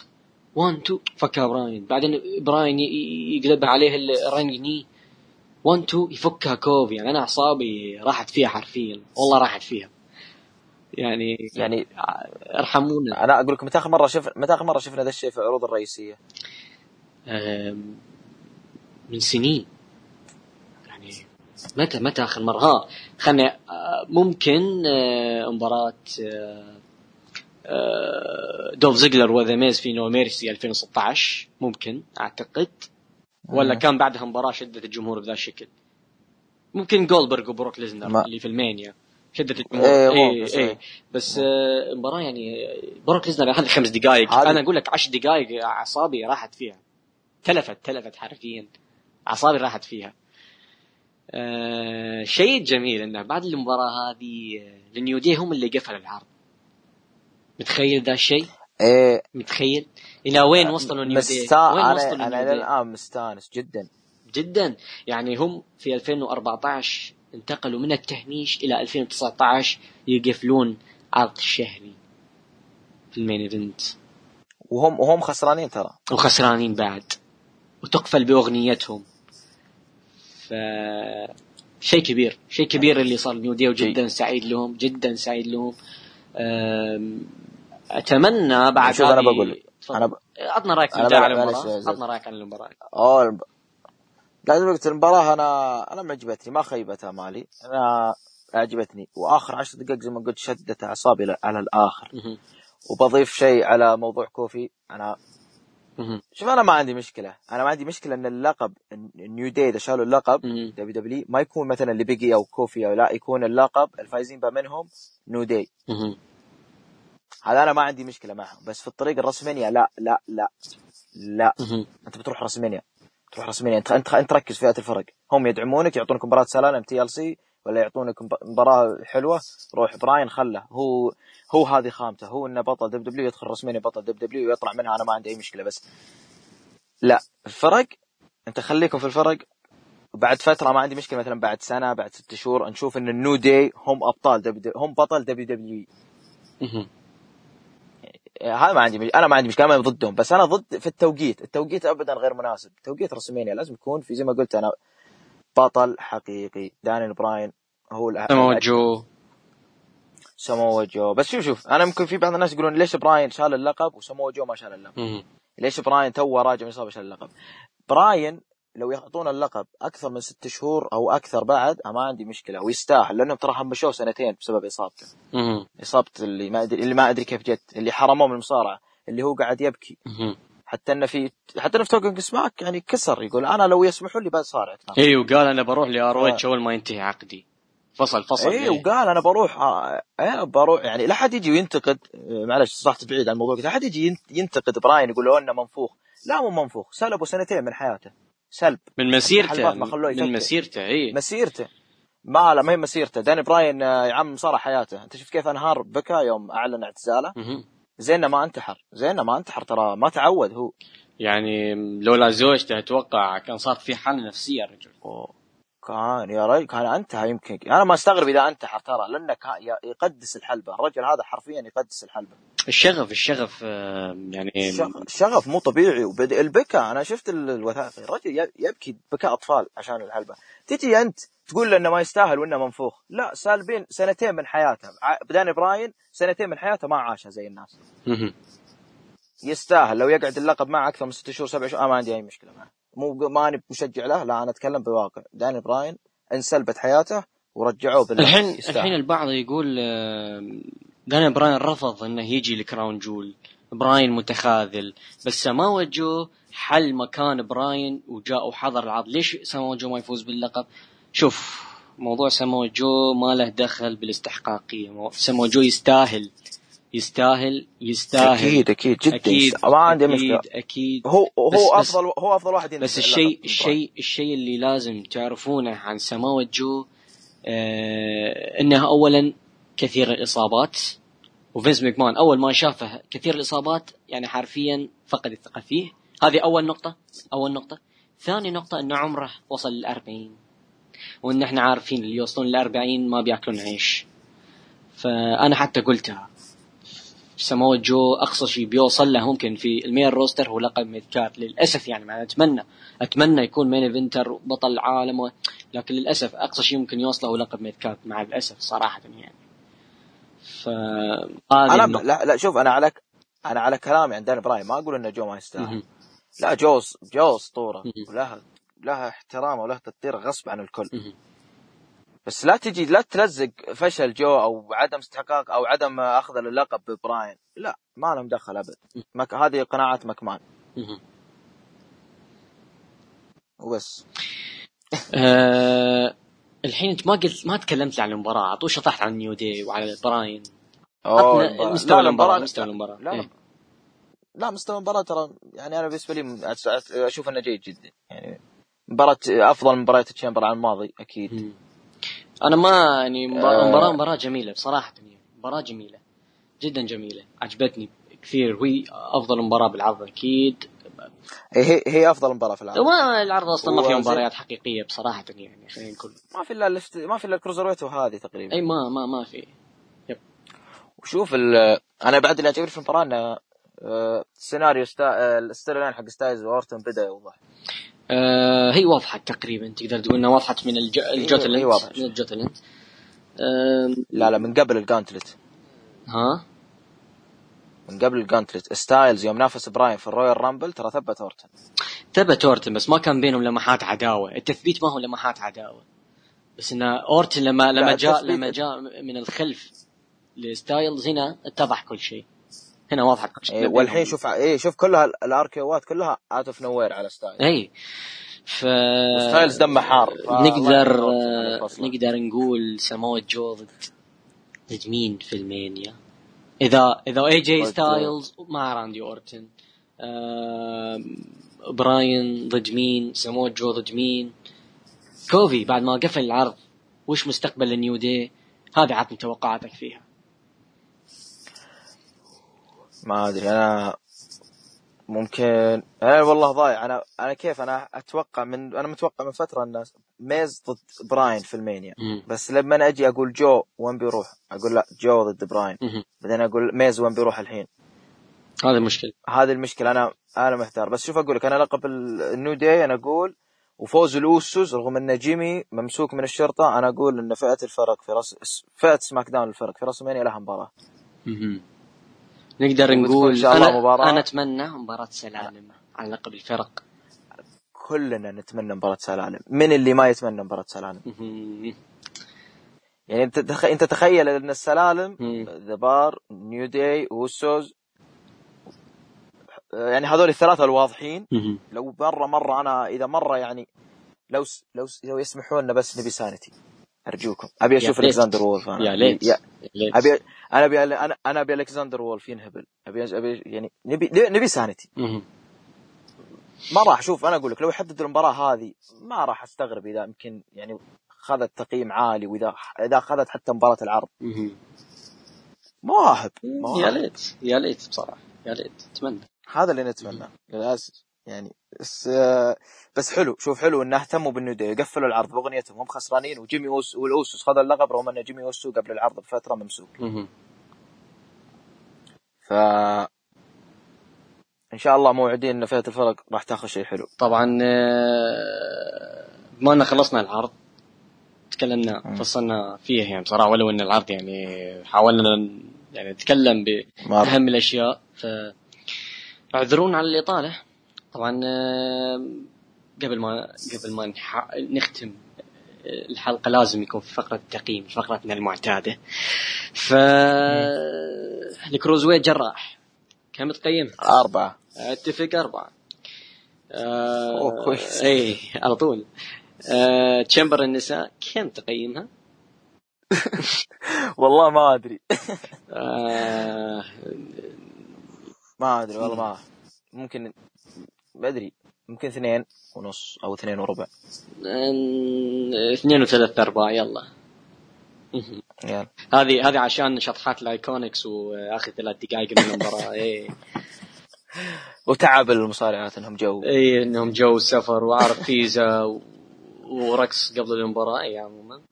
Speaker 1: 1 2 فكها براين. بعدين براين يقلبها عليه ال running knee 1 2 يفكها كوفي. يعني أنا أعصابي راحت فيها حرفيا. والله راحت فيها. يعني
Speaker 2: يعني
Speaker 1: ارحمونا.
Speaker 2: أنا أقول لكم متى آخر مرة شف متى آخر مرة شفنا ذا الشيء في العروض الرئيسية؟
Speaker 1: من سنين. يعني متى متى آخر مرة؟ ها خلنا آه، ممكن آه، مباراة آه، دوف زيجلر وذا ميز في No Mercy 2016 ممكن أعتقد. ولا كان بعدها مباراة شدت الجمهور بذا الشكل. ممكن جولبرغ وبروك ليزنر اللي في ألمانيا. شدت الجمهور.
Speaker 2: إيه,
Speaker 1: إيه, إيه, إيه. بس آه مباراة يعني بروك ليزنر هذه خمس دقائق أنا أقول لك عشر دقائق أعصابي راحت فيها. تلفت تلفت حرفيا. أعصابي راحت فيها. آه شيء جميل إنه بعد المباراة هذه ال New Day هم اللي قفلوا العرض. متخيل ذا الشيء؟
Speaker 2: إيه.
Speaker 1: متخيل؟ إلى وين وصلوا New
Speaker 2: Day؟ مستا... وين وصلوا أنا الآن مستانس جدا.
Speaker 1: جدا. يعني هم في 2014 انتقلوا من التهميش إلى 2019 يقفلون عرض الشهري في ال main event.
Speaker 2: وهم وهم خسرانين ترى.
Speaker 1: وخسرانين بعد. وتقفل بأغنيتهم. ف شيء كبير. شيء كبير اللي صار. New Day وجدا سعيد لهم. جدا سعيد لهم. أتمنى بعد
Speaker 2: شوف أنا بقول
Speaker 1: أنا ب... عطنا رأيك في المباراة عطنا رأيك عن المباراة.
Speaker 2: اوه لازم قلت المباراة أنا أنا معجبتني ما خيبت أمالي أنا عجبتني وآخر عشر دقائق زي ما قلت شدت أعصابي على الآخر. وبضيف شيء على موضوع كوفي. أنا شوف أنا ما عندي مشكلة. أنا ما عندي مشكلة أن اللقب ال New Day إذا شالوا اللقب WWE ما يكون مثلا ل Big E أو كوفي أو لا يكون اللقب الفايزين منهم New Day هذا أنا ما عندي مشكلة معهم بس في الطريق ال WrestleMania لا لا لا لا. أنت بتروح WrestleMania تروح WrestleMania أنت أنت أنت ركز فئات الفرق. هم يدعمونك يعطونك مباراة سلالم TLC ولا يعطونك مباراة حلوة روح براين خله. هو هو هذه خامته. هو إنه بطل WWE يدخل رسميا بطل دب دبليو ويطلع منها. أنا ما عندي أي مشكلة بس لا. الفرق أنت خليكم في الفرق. بعد فترة ما عندي مشكلة مثلا بعد سنة بعد ست شهور نشوف إن ال New Day هم أبطال دب هم بطل WWE. هذا ما عندي مش... أنا ما عندي مشكلة ما ضدهم بس أنا ضد في التوقيت. التوقيت ابدا غير مناسب. توقيت WrestleMania لازم يكون في زي ما قلت أنا بطل حقيقي. دانيال براين هو
Speaker 1: سمو جو
Speaker 2: سمو جو بس شوف شوف أنا ممكن في بعض الناس يقولون ليش براين شال اللقب وسمو جو ما شال اللقب؟ ليش براين تو راجع من اصابه شال اللقب؟ براين لو يعطونا اللقب أكثر من ست شهور أو أكثر بعد ما عندي مشكلة ويستاهل لأنهم ترى همشوه سنتين بسبب إصابته. إصابة اللي ما أدري اللي ما أدري كيف جت اللي حرموه من المصارعة اللي هو قاعد يبكي. حتى إنه في حتى إنه في Talking Smack يعني كسر يقول أنا لو يسمحوا لي بصارع
Speaker 1: إي وقال أنا بروح ل ROH أول ما ينتهي عقدي. فصل فصل
Speaker 2: إي وقال أنا بروح أنا بروح يعني لا حد يجي وينتقد معلش صحت بعيد عن الموضوع لا حد يجي ينتقد براين يقول أنه منفوخ لا مو منفوخ سلبوا سنتين من حياته سلب.
Speaker 1: من مسيرته من مسيرته اي
Speaker 2: مسيرته. ما لا ما هي مسيرته. داني براين آه، يا عم صار حياته. أنت شفت كيف أنهار بكى يوم أعلن اعتزاله؟ زين ما انتحر. زين ما انتحر ترى ما تعود هو.
Speaker 1: يعني لولا زوجته أتوقع كان صار في حالة نفسية الرجل.
Speaker 2: كان يا رجل كان انتهى يمكن أنا ما أستغرب إذا انتحر ترى لأنه يقدس الحلبة. الرجل هذا حرفيا يقدس الحلبة.
Speaker 1: الشغف الشغف آه، يعني
Speaker 2: الشغف مو طبيعي. وبدأ البكاء أنا شفت الوثائقي الرجل يبكي بكاء أطفال عشان الحلبة. تجي أنت تقول له إنه ما يستاهل وإنه منفوخ. لا سالبين سنتين من حياته. داني براين سنتين من حياته ما عاشها زي الناس. يستاهل. لو يقعد اللقب معه أكثر من ست شهور سبع شهور ما عندي أي مشكلة معه. مو ماني مشجع له لا أنا أتكلم بواقع داني براين انسلبت حياته ورجعوه
Speaker 1: بالله الحين يستاهل. الحين البعض يقول داني براين رفض إنه يجي ل Crown Jewel. براين متخاذل. بس سماوا جو حل مكان براين وجاء وحضر العرض. ليش سماوا جو ما يفوز باللقب؟ شوف موضوع سماوا جو ما له دخل بالاستحقاقية. سماوا جو يستاهل. يستاهل يستاهل.
Speaker 2: أكيد أكيد جدا. أكيد. ما عندي مشكلة.
Speaker 1: أكيد. أكيد
Speaker 2: هو
Speaker 1: بس-
Speaker 2: هو
Speaker 1: بس-
Speaker 2: افضل هو أفضل واحد
Speaker 1: بس الشيء. الشيء الشيء اللي لازم تعرفونه عن سماوة جو آه إنها اولا كثير الإصابات. وفينس ماكمان أول ما شافه كثير الإصابات يعني حرفيا فقد الثقة فيه. هذه أول نقطة أول نقطة. ثاني نقطة انه عمره وصل للأربعين. وإن إحنا عارفين اللي يوصلون للأربعين ما بيأكلون عيش. فأنا حتى قلتها. سماوة جو أقصى شيء بيوصل له ممكن في ال main roster هو لقب mid card للأسف يعني ما أتمنى أتمنى يكون main eventer بطل العالم و... لكن للأسف أقصى شيء ممكن يوصله هو لقب mid card مع الأسف صراحة يعني ف
Speaker 2: أنا
Speaker 1: النقطة.
Speaker 2: لا لا شوف أنا على أنا على كلامي عن داني براين ما أقول ان جو ما يستاهل. لا جو جو
Speaker 1: أسطورة.
Speaker 2: ولها لها احترام ولها تقدير غصب عن الكل. بس لا تجي لا تلزق فشل جو أو عدم استحقاق أو عدم أخذ اللقب ببراين. لا ما لهم دخل أبد. مك... هذه قناعة مكمان. وبس.
Speaker 1: آه الحين أنت ما قلت ما تكلمت عن المباراة. اعطوه شطحت عن New Day وعلى براين. مستوى
Speaker 2: المباراة
Speaker 1: مستوى المباراة.
Speaker 2: لا لا.
Speaker 1: إيه.
Speaker 2: لا مستوى المباراة ترى يعني أنا بالنسبة لي أشوف إنه جيد جدا. يعني مباراة أفضل مباريات Chamber عن الماضي
Speaker 1: أكيد. أنا ما يعني مباراة
Speaker 2: آه.
Speaker 1: مباراة, جميلة بصراحة. يعني مباراة جميلة. جدا جميلة. عجبتني كثير. وهي أفضل مباراة بالعرض أكيد.
Speaker 2: هي هي أفضل مباراة في العالم
Speaker 1: وما العرض أصلا ما فيه مباريات حقيقية بصراحة يعني خلينا نقول.
Speaker 2: ما في إلا الفت... ما في إلا ال cruiserweight وهذه تقريبا.
Speaker 1: أي ما ما ما في.
Speaker 2: وشوف ال... أنا بعد اللي عجبني في المباراة إنه سيناريو ستا... ال storyline حق ستايلز وأورتون بدأ يوضح.
Speaker 1: آه هي وضحت تقريبا تقدر تقول إنها وضحت من الج...
Speaker 2: هي
Speaker 1: ال gauntlet
Speaker 2: واضحة.
Speaker 1: من ال gauntlet آه
Speaker 2: لا لا من قبل ال gauntlet
Speaker 1: ها
Speaker 2: من قبل ال gauntlet ستايلز يوم نافس براين في ال Royal Rumble ترى ثبت اورتون
Speaker 1: ثبت أورتن بس ما كان بينهم لمحات عداوة، التثبيت ما هو لمحات عداوة. بس إن أورتن لما لما جاء لما جاء من الخلف لستايلز هنا اتضح كل شيء. هنا واضحة.
Speaker 2: إيه والحين شوف إيه شوف كلها ال RKO ات كلها out of no على ستايلز
Speaker 1: اي ف
Speaker 2: ستايلز دمه حار فالله
Speaker 1: نقدر
Speaker 2: الفصل.
Speaker 1: نقدر نقول سماوة جو ضد ضد مين في ال Mania؟ اذا اذا اي جي ستايلز مع راندي أورتن آم، براين ضد مين؟ سماوة جو ضد مين؟ كوفي بعد ما قفل العرض وش مستقبل النيو دي؟ هذه عطني توقعاتك فيها.
Speaker 2: ما أدري أنا ممكن أنا والله ضايع. أنا أنا كيف؟ أنا أتوقع من أنا متوقع من فترة إن ميز ضد براين في ال
Speaker 1: Mania.
Speaker 2: بس لما أنا أجي أقول جو وين بيروح؟ أقول لا جو ضد براين. بعدين أقول ميز وين بيروح الحين.
Speaker 1: هذا المشكلة.
Speaker 2: هذه المشكلة. أنا أنا محتار. بس شوف أقول لك أنا لقب ال- ال New Day أنا أقول وفوز ال Usos رغم إن جيمي ممسوك من الشرطة أنا أقول إن فئة الفرق في راس فئة SmackDown الفرق في WrestleMania لها
Speaker 1: مباراة. نقدر نقول
Speaker 2: إن شاء الله
Speaker 1: أنا
Speaker 2: مباراة.
Speaker 1: أنا أتمنى مباراة سلالم على لقب الفرق.
Speaker 2: كلنا نتمنى مباراة سلالم من اللي ما يتمنى مباراة سلالم. يعني أنت تخ... أنت تخيل إن السلالم. ذا بار نيو داي وسوز يعني هذول الثلاثة الواضحين. لو مره مرة أنا إذا مرة يعني لو س... لو س... لو يسمحون لنا بس نبي سانتي أرجوكم
Speaker 1: أبي أشوف.
Speaker 2: الكسندر وولف أنا.
Speaker 1: يا ليت
Speaker 2: يا... ابي أنا ابي أنا أنا أبي ألكسندر وولف ينهبل. ابي ابي يعني نبي نبي سانتي. ما راح أشوف أنا أقول لك لو يحدد المباراة هذه ما راح أستغرب إذا يمكن يعني خذت تقييم عالي وإذا إذا اخذت حتى مباراة العرض. مواهب.
Speaker 1: يا ليت. يا ليت بصراحة. يا ليت. أتمنى.
Speaker 2: هذا اللي نتمناه للاسف يعني بس بس حلو. شوف حلو إنه اهتموا بالنودي قفلوا العرض بأغنيتهم. هم خسرانين وجيمي أوس والأوسوس خذ اللقب رغم ان جيمي أوسو قبل العرض بفترة ممسوك. ف إن شاء الله موعدين ان فئه الفرق راح تاخذ شيء حلو.
Speaker 1: طبعا آه، بما إن خلصنا العرض تكلمنا. فصلنا فيه يعني بصراحة ولو إن العرض يعني حاولنا يعني نتكلم
Speaker 2: ما
Speaker 1: بأهم الأشياء. ف اعذرونا على الإطالة طبعا آه، قبل ما قبل ما نح- نختم الحلقة لازم يكون في فقرة تقييم فقرتنا المعتادة. ف الكروز ويت جراح. كم تقيم؟
Speaker 2: أربعة.
Speaker 1: اتفق أربعة. آه
Speaker 2: أوه، كويس.
Speaker 1: إي على طول. آه تشامبر النساء كم تقيمها؟
Speaker 2: والله ما أدري.
Speaker 1: آه
Speaker 2: ما أدري والله ما ممكن ما ادري ممكن اثنين ونص أو اثنين وربع.
Speaker 1: اثنين وثلاث أرباع يلا.
Speaker 2: يلا.
Speaker 1: هذه هذه عشان شطحات ال IIconics وآخر ثلاث دقائق من المباراة. اي
Speaker 2: وتعب المصارعات إنهم جو.
Speaker 1: اي إنهم جو سفر وعرض بيزا و- ورقص قبل المباراة. اي عموما.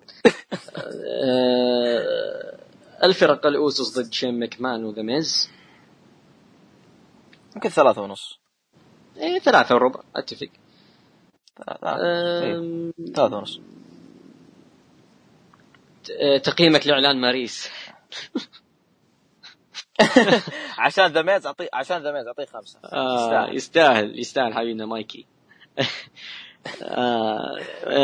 Speaker 1: آه، الفرق ال Usos ضد شين مكمان و The Miz
Speaker 2: يمكن ثلاثة ونص.
Speaker 1: اي ثلاثة وربع أتفق.
Speaker 2: ثلاثة إيه، ونص.
Speaker 1: تقييمك لإعلان ماريس.
Speaker 2: عشان ذا ميز اعطيه عشان ذا ميز أعطيه خمسة.
Speaker 1: آه
Speaker 2: يستاهل.
Speaker 1: يستاهل حبيبنا مايكي. آه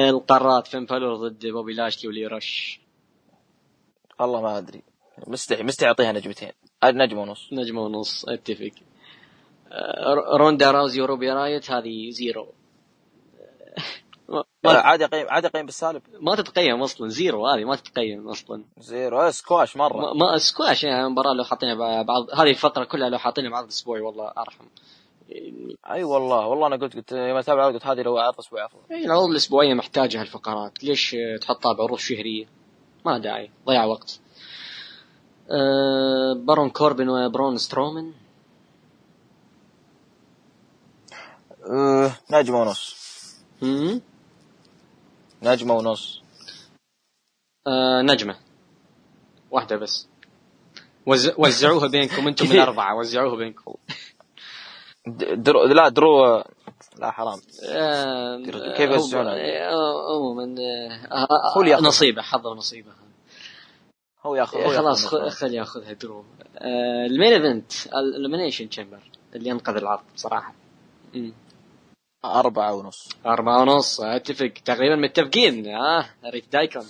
Speaker 1: القارات فين بالور ضد بوبي لاشلي ولي رش
Speaker 2: والله ما أدري. مستحي مستحي أعطيها نجمتين. آه، نجمة ونص.
Speaker 1: نجمة ونص أتفق. روندا راوزي وروبي رايوت هذه zero. ما- ما,
Speaker 2: عادي اقيم عادي اقيم بالسالب.
Speaker 1: ما تتقيم أصلا zero هذه ما تتقيم
Speaker 2: أصلا. zero squash
Speaker 1: ما,
Speaker 2: مرة.
Speaker 1: ما سكواش يعني مباراة لو حاطينها بع- بعض هذه الفترة كلها لو حاطينها بعض اسبوعي والله أرحم.
Speaker 2: أي والله والله أنا قلت قلت يوم اتابع قلت هذه لو عرض أسبوع أفضل.
Speaker 1: إي العروض الأسبوعية محتاجة هالفقرات. ليش تحطها بعروض شهرية؟ ما داعي ضيع وقت. أه بارون كوربن وبرون سترومان
Speaker 2: أه نجمة ونص.
Speaker 1: مم؟
Speaker 2: نجمة ونص.
Speaker 1: أه نجمة. واحدة بس. وز... وزعوها بينكم أنتم الاربعه وزعوها بينكم.
Speaker 2: draw لا draw لا حرام.
Speaker 1: أه
Speaker 2: كيف يوزعونها؟
Speaker 1: آه، عموما
Speaker 2: هو اللي ياخذ.
Speaker 1: نصيبة حظه نصيبة.
Speaker 2: هو ياخذ
Speaker 1: خلاص
Speaker 2: ياخذ
Speaker 1: خ- خلي ياخذها draw. ال main event ال Elimination Chamber اللي انقذ العرض بصراحه.
Speaker 2: أربعة ونص.
Speaker 1: أربعة ونص. أتفق. تقريبا متفقين. ها ريت دايكون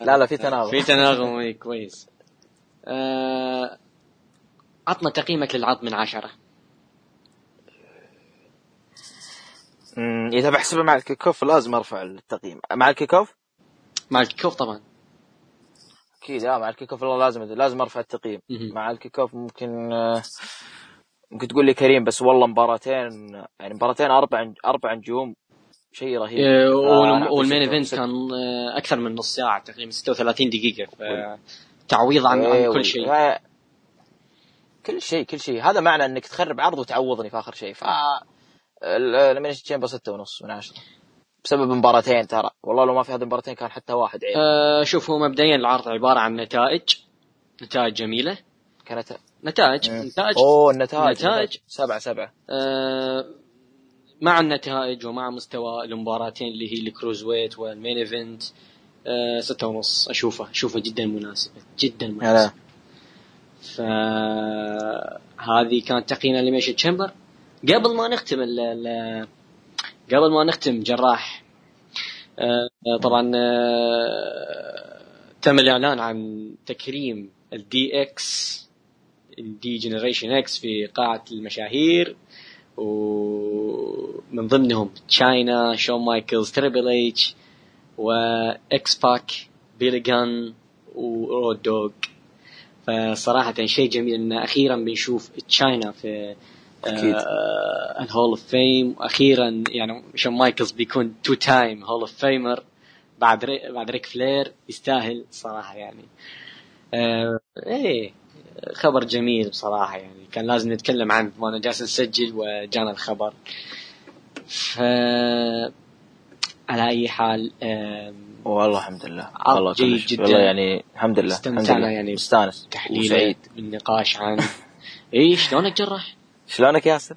Speaker 2: لا لا في تناغم.
Speaker 1: في تناغم. إي، كويس. آه، عطنا تقييمك للعرض من عشرة.
Speaker 2: إذا بحسبه مع ال kick off لازم أرفع التقييم. مع ال kick off
Speaker 1: مع ال kick off طبعا.
Speaker 2: أكيد لا مع ال kick off لازم لازم أرفع التقييم. مع ال kick off ممكن آه، ممكن تقول لي كريم بس والله مباراتين يعني مباراتين أربع أربع نجوم شيء رهيب.
Speaker 1: آه،
Speaker 2: آه، وال
Speaker 1: main
Speaker 2: event.
Speaker 1: كان آه، أكثر من نص ساعة تقريبا 36 دقيقة ف- تعويض عن,
Speaker 2: إيه،
Speaker 1: عن كل
Speaker 2: وال-
Speaker 1: شيء.
Speaker 2: كل شيء كل شيء. هذا معنى إنك تخرب عرض وتعوضني في آخر شيء. ف ال Elimination Chamber ستة ونص من عشرة. بسبب مباراتين ترى. والله لو ما في هذه المباراتين كان حتى واحد عيب.
Speaker 1: آه، شوف هو مبدئيا العرض عبارة عن نتائج نتائج جميلة.
Speaker 2: كانت
Speaker 1: نتائج.
Speaker 2: مم.
Speaker 1: نتائج.
Speaker 2: أوه النتائج.
Speaker 1: نتائج.
Speaker 2: سبعة سبعة.
Speaker 1: آه، مع النتائج ومع مستوى المباراتين اللي هي ال cruiserweight وال main event آه، ستة ونص. أشوفه أشوفه جدا مناسبة جدا مناسبة فهذه كانت تقييم Elimination Chamber قبل ما نختم ال ال قبل ما نختم جراح آه، طبعا آه، تم الإعلان عن تكريم ال DX ال D-Generation X في قاعة المشاهير ومن ضمنهم تشاينا شون مايكلز تريبل اتش و X-Pac بيلي غان و Road Dogg فصراحة شيء جميل إن أخيرا بنشوف تشاينا في
Speaker 2: أكيد.
Speaker 1: آه ال Hall of Fame وأخيرا يعني شون مايكلز بيكون two time Hall of Famer بعد ري بعد ريك فلير يستاهل صراحة يعني. آه إيه. خبر جميل بصراحة يعني كان لازم نتكلم عنه وأنا جالس نسجل وجانا الخبر ف على أي حال
Speaker 2: والله الحمد لله والله
Speaker 1: جيد. جدا.
Speaker 2: والله يعني الحمد لله
Speaker 1: استمتعنا. يعني
Speaker 2: مستانس
Speaker 1: تحليل
Speaker 2: وسعيد
Speaker 1: بالنقاش عن إيه شلونك جرح؟
Speaker 2: شلونك ياسر؟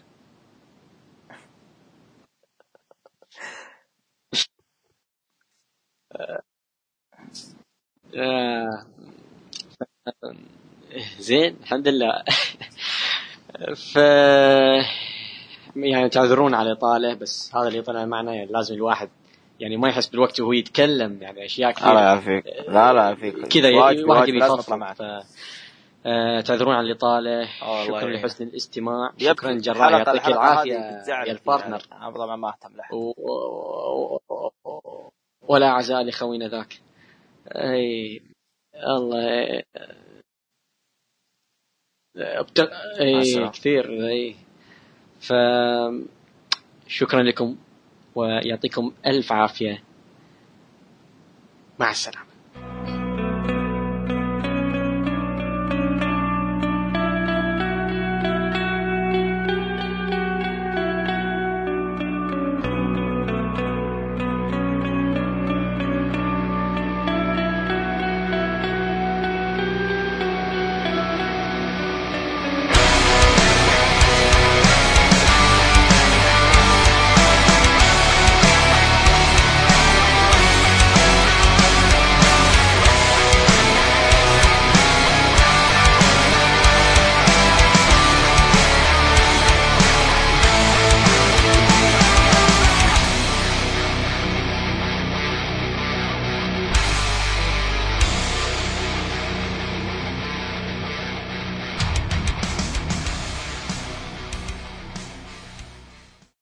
Speaker 1: آه زين الحمد لله. ف يعني تعذرون على الاطاله بس هذا اللي طلع معنا يعني لازم الواحد يعني ما يحس بالوقت وهو يتكلم يعني أشياء كثيرة.
Speaker 2: الله يعافيك. لا لا يعافيك.
Speaker 1: كذا
Speaker 2: واجب-
Speaker 1: واحد
Speaker 2: واجب
Speaker 1: يبي يفضفض
Speaker 2: معك.
Speaker 1: آه، تعذرون على الاطاله
Speaker 2: آه،
Speaker 1: شكرا. لحسن الاستماع. شكرا جراح يعطيك
Speaker 2: العافية
Speaker 1: يا.
Speaker 2: ال
Speaker 1: partner.
Speaker 2: أنا طبعا ما أهتم
Speaker 1: و- ولا عزاء لخوينا ذاك. أي الله. أبت... اي كثير إي. ف شكرا لكم ويعطيكم ألف عافية. مع السلامة.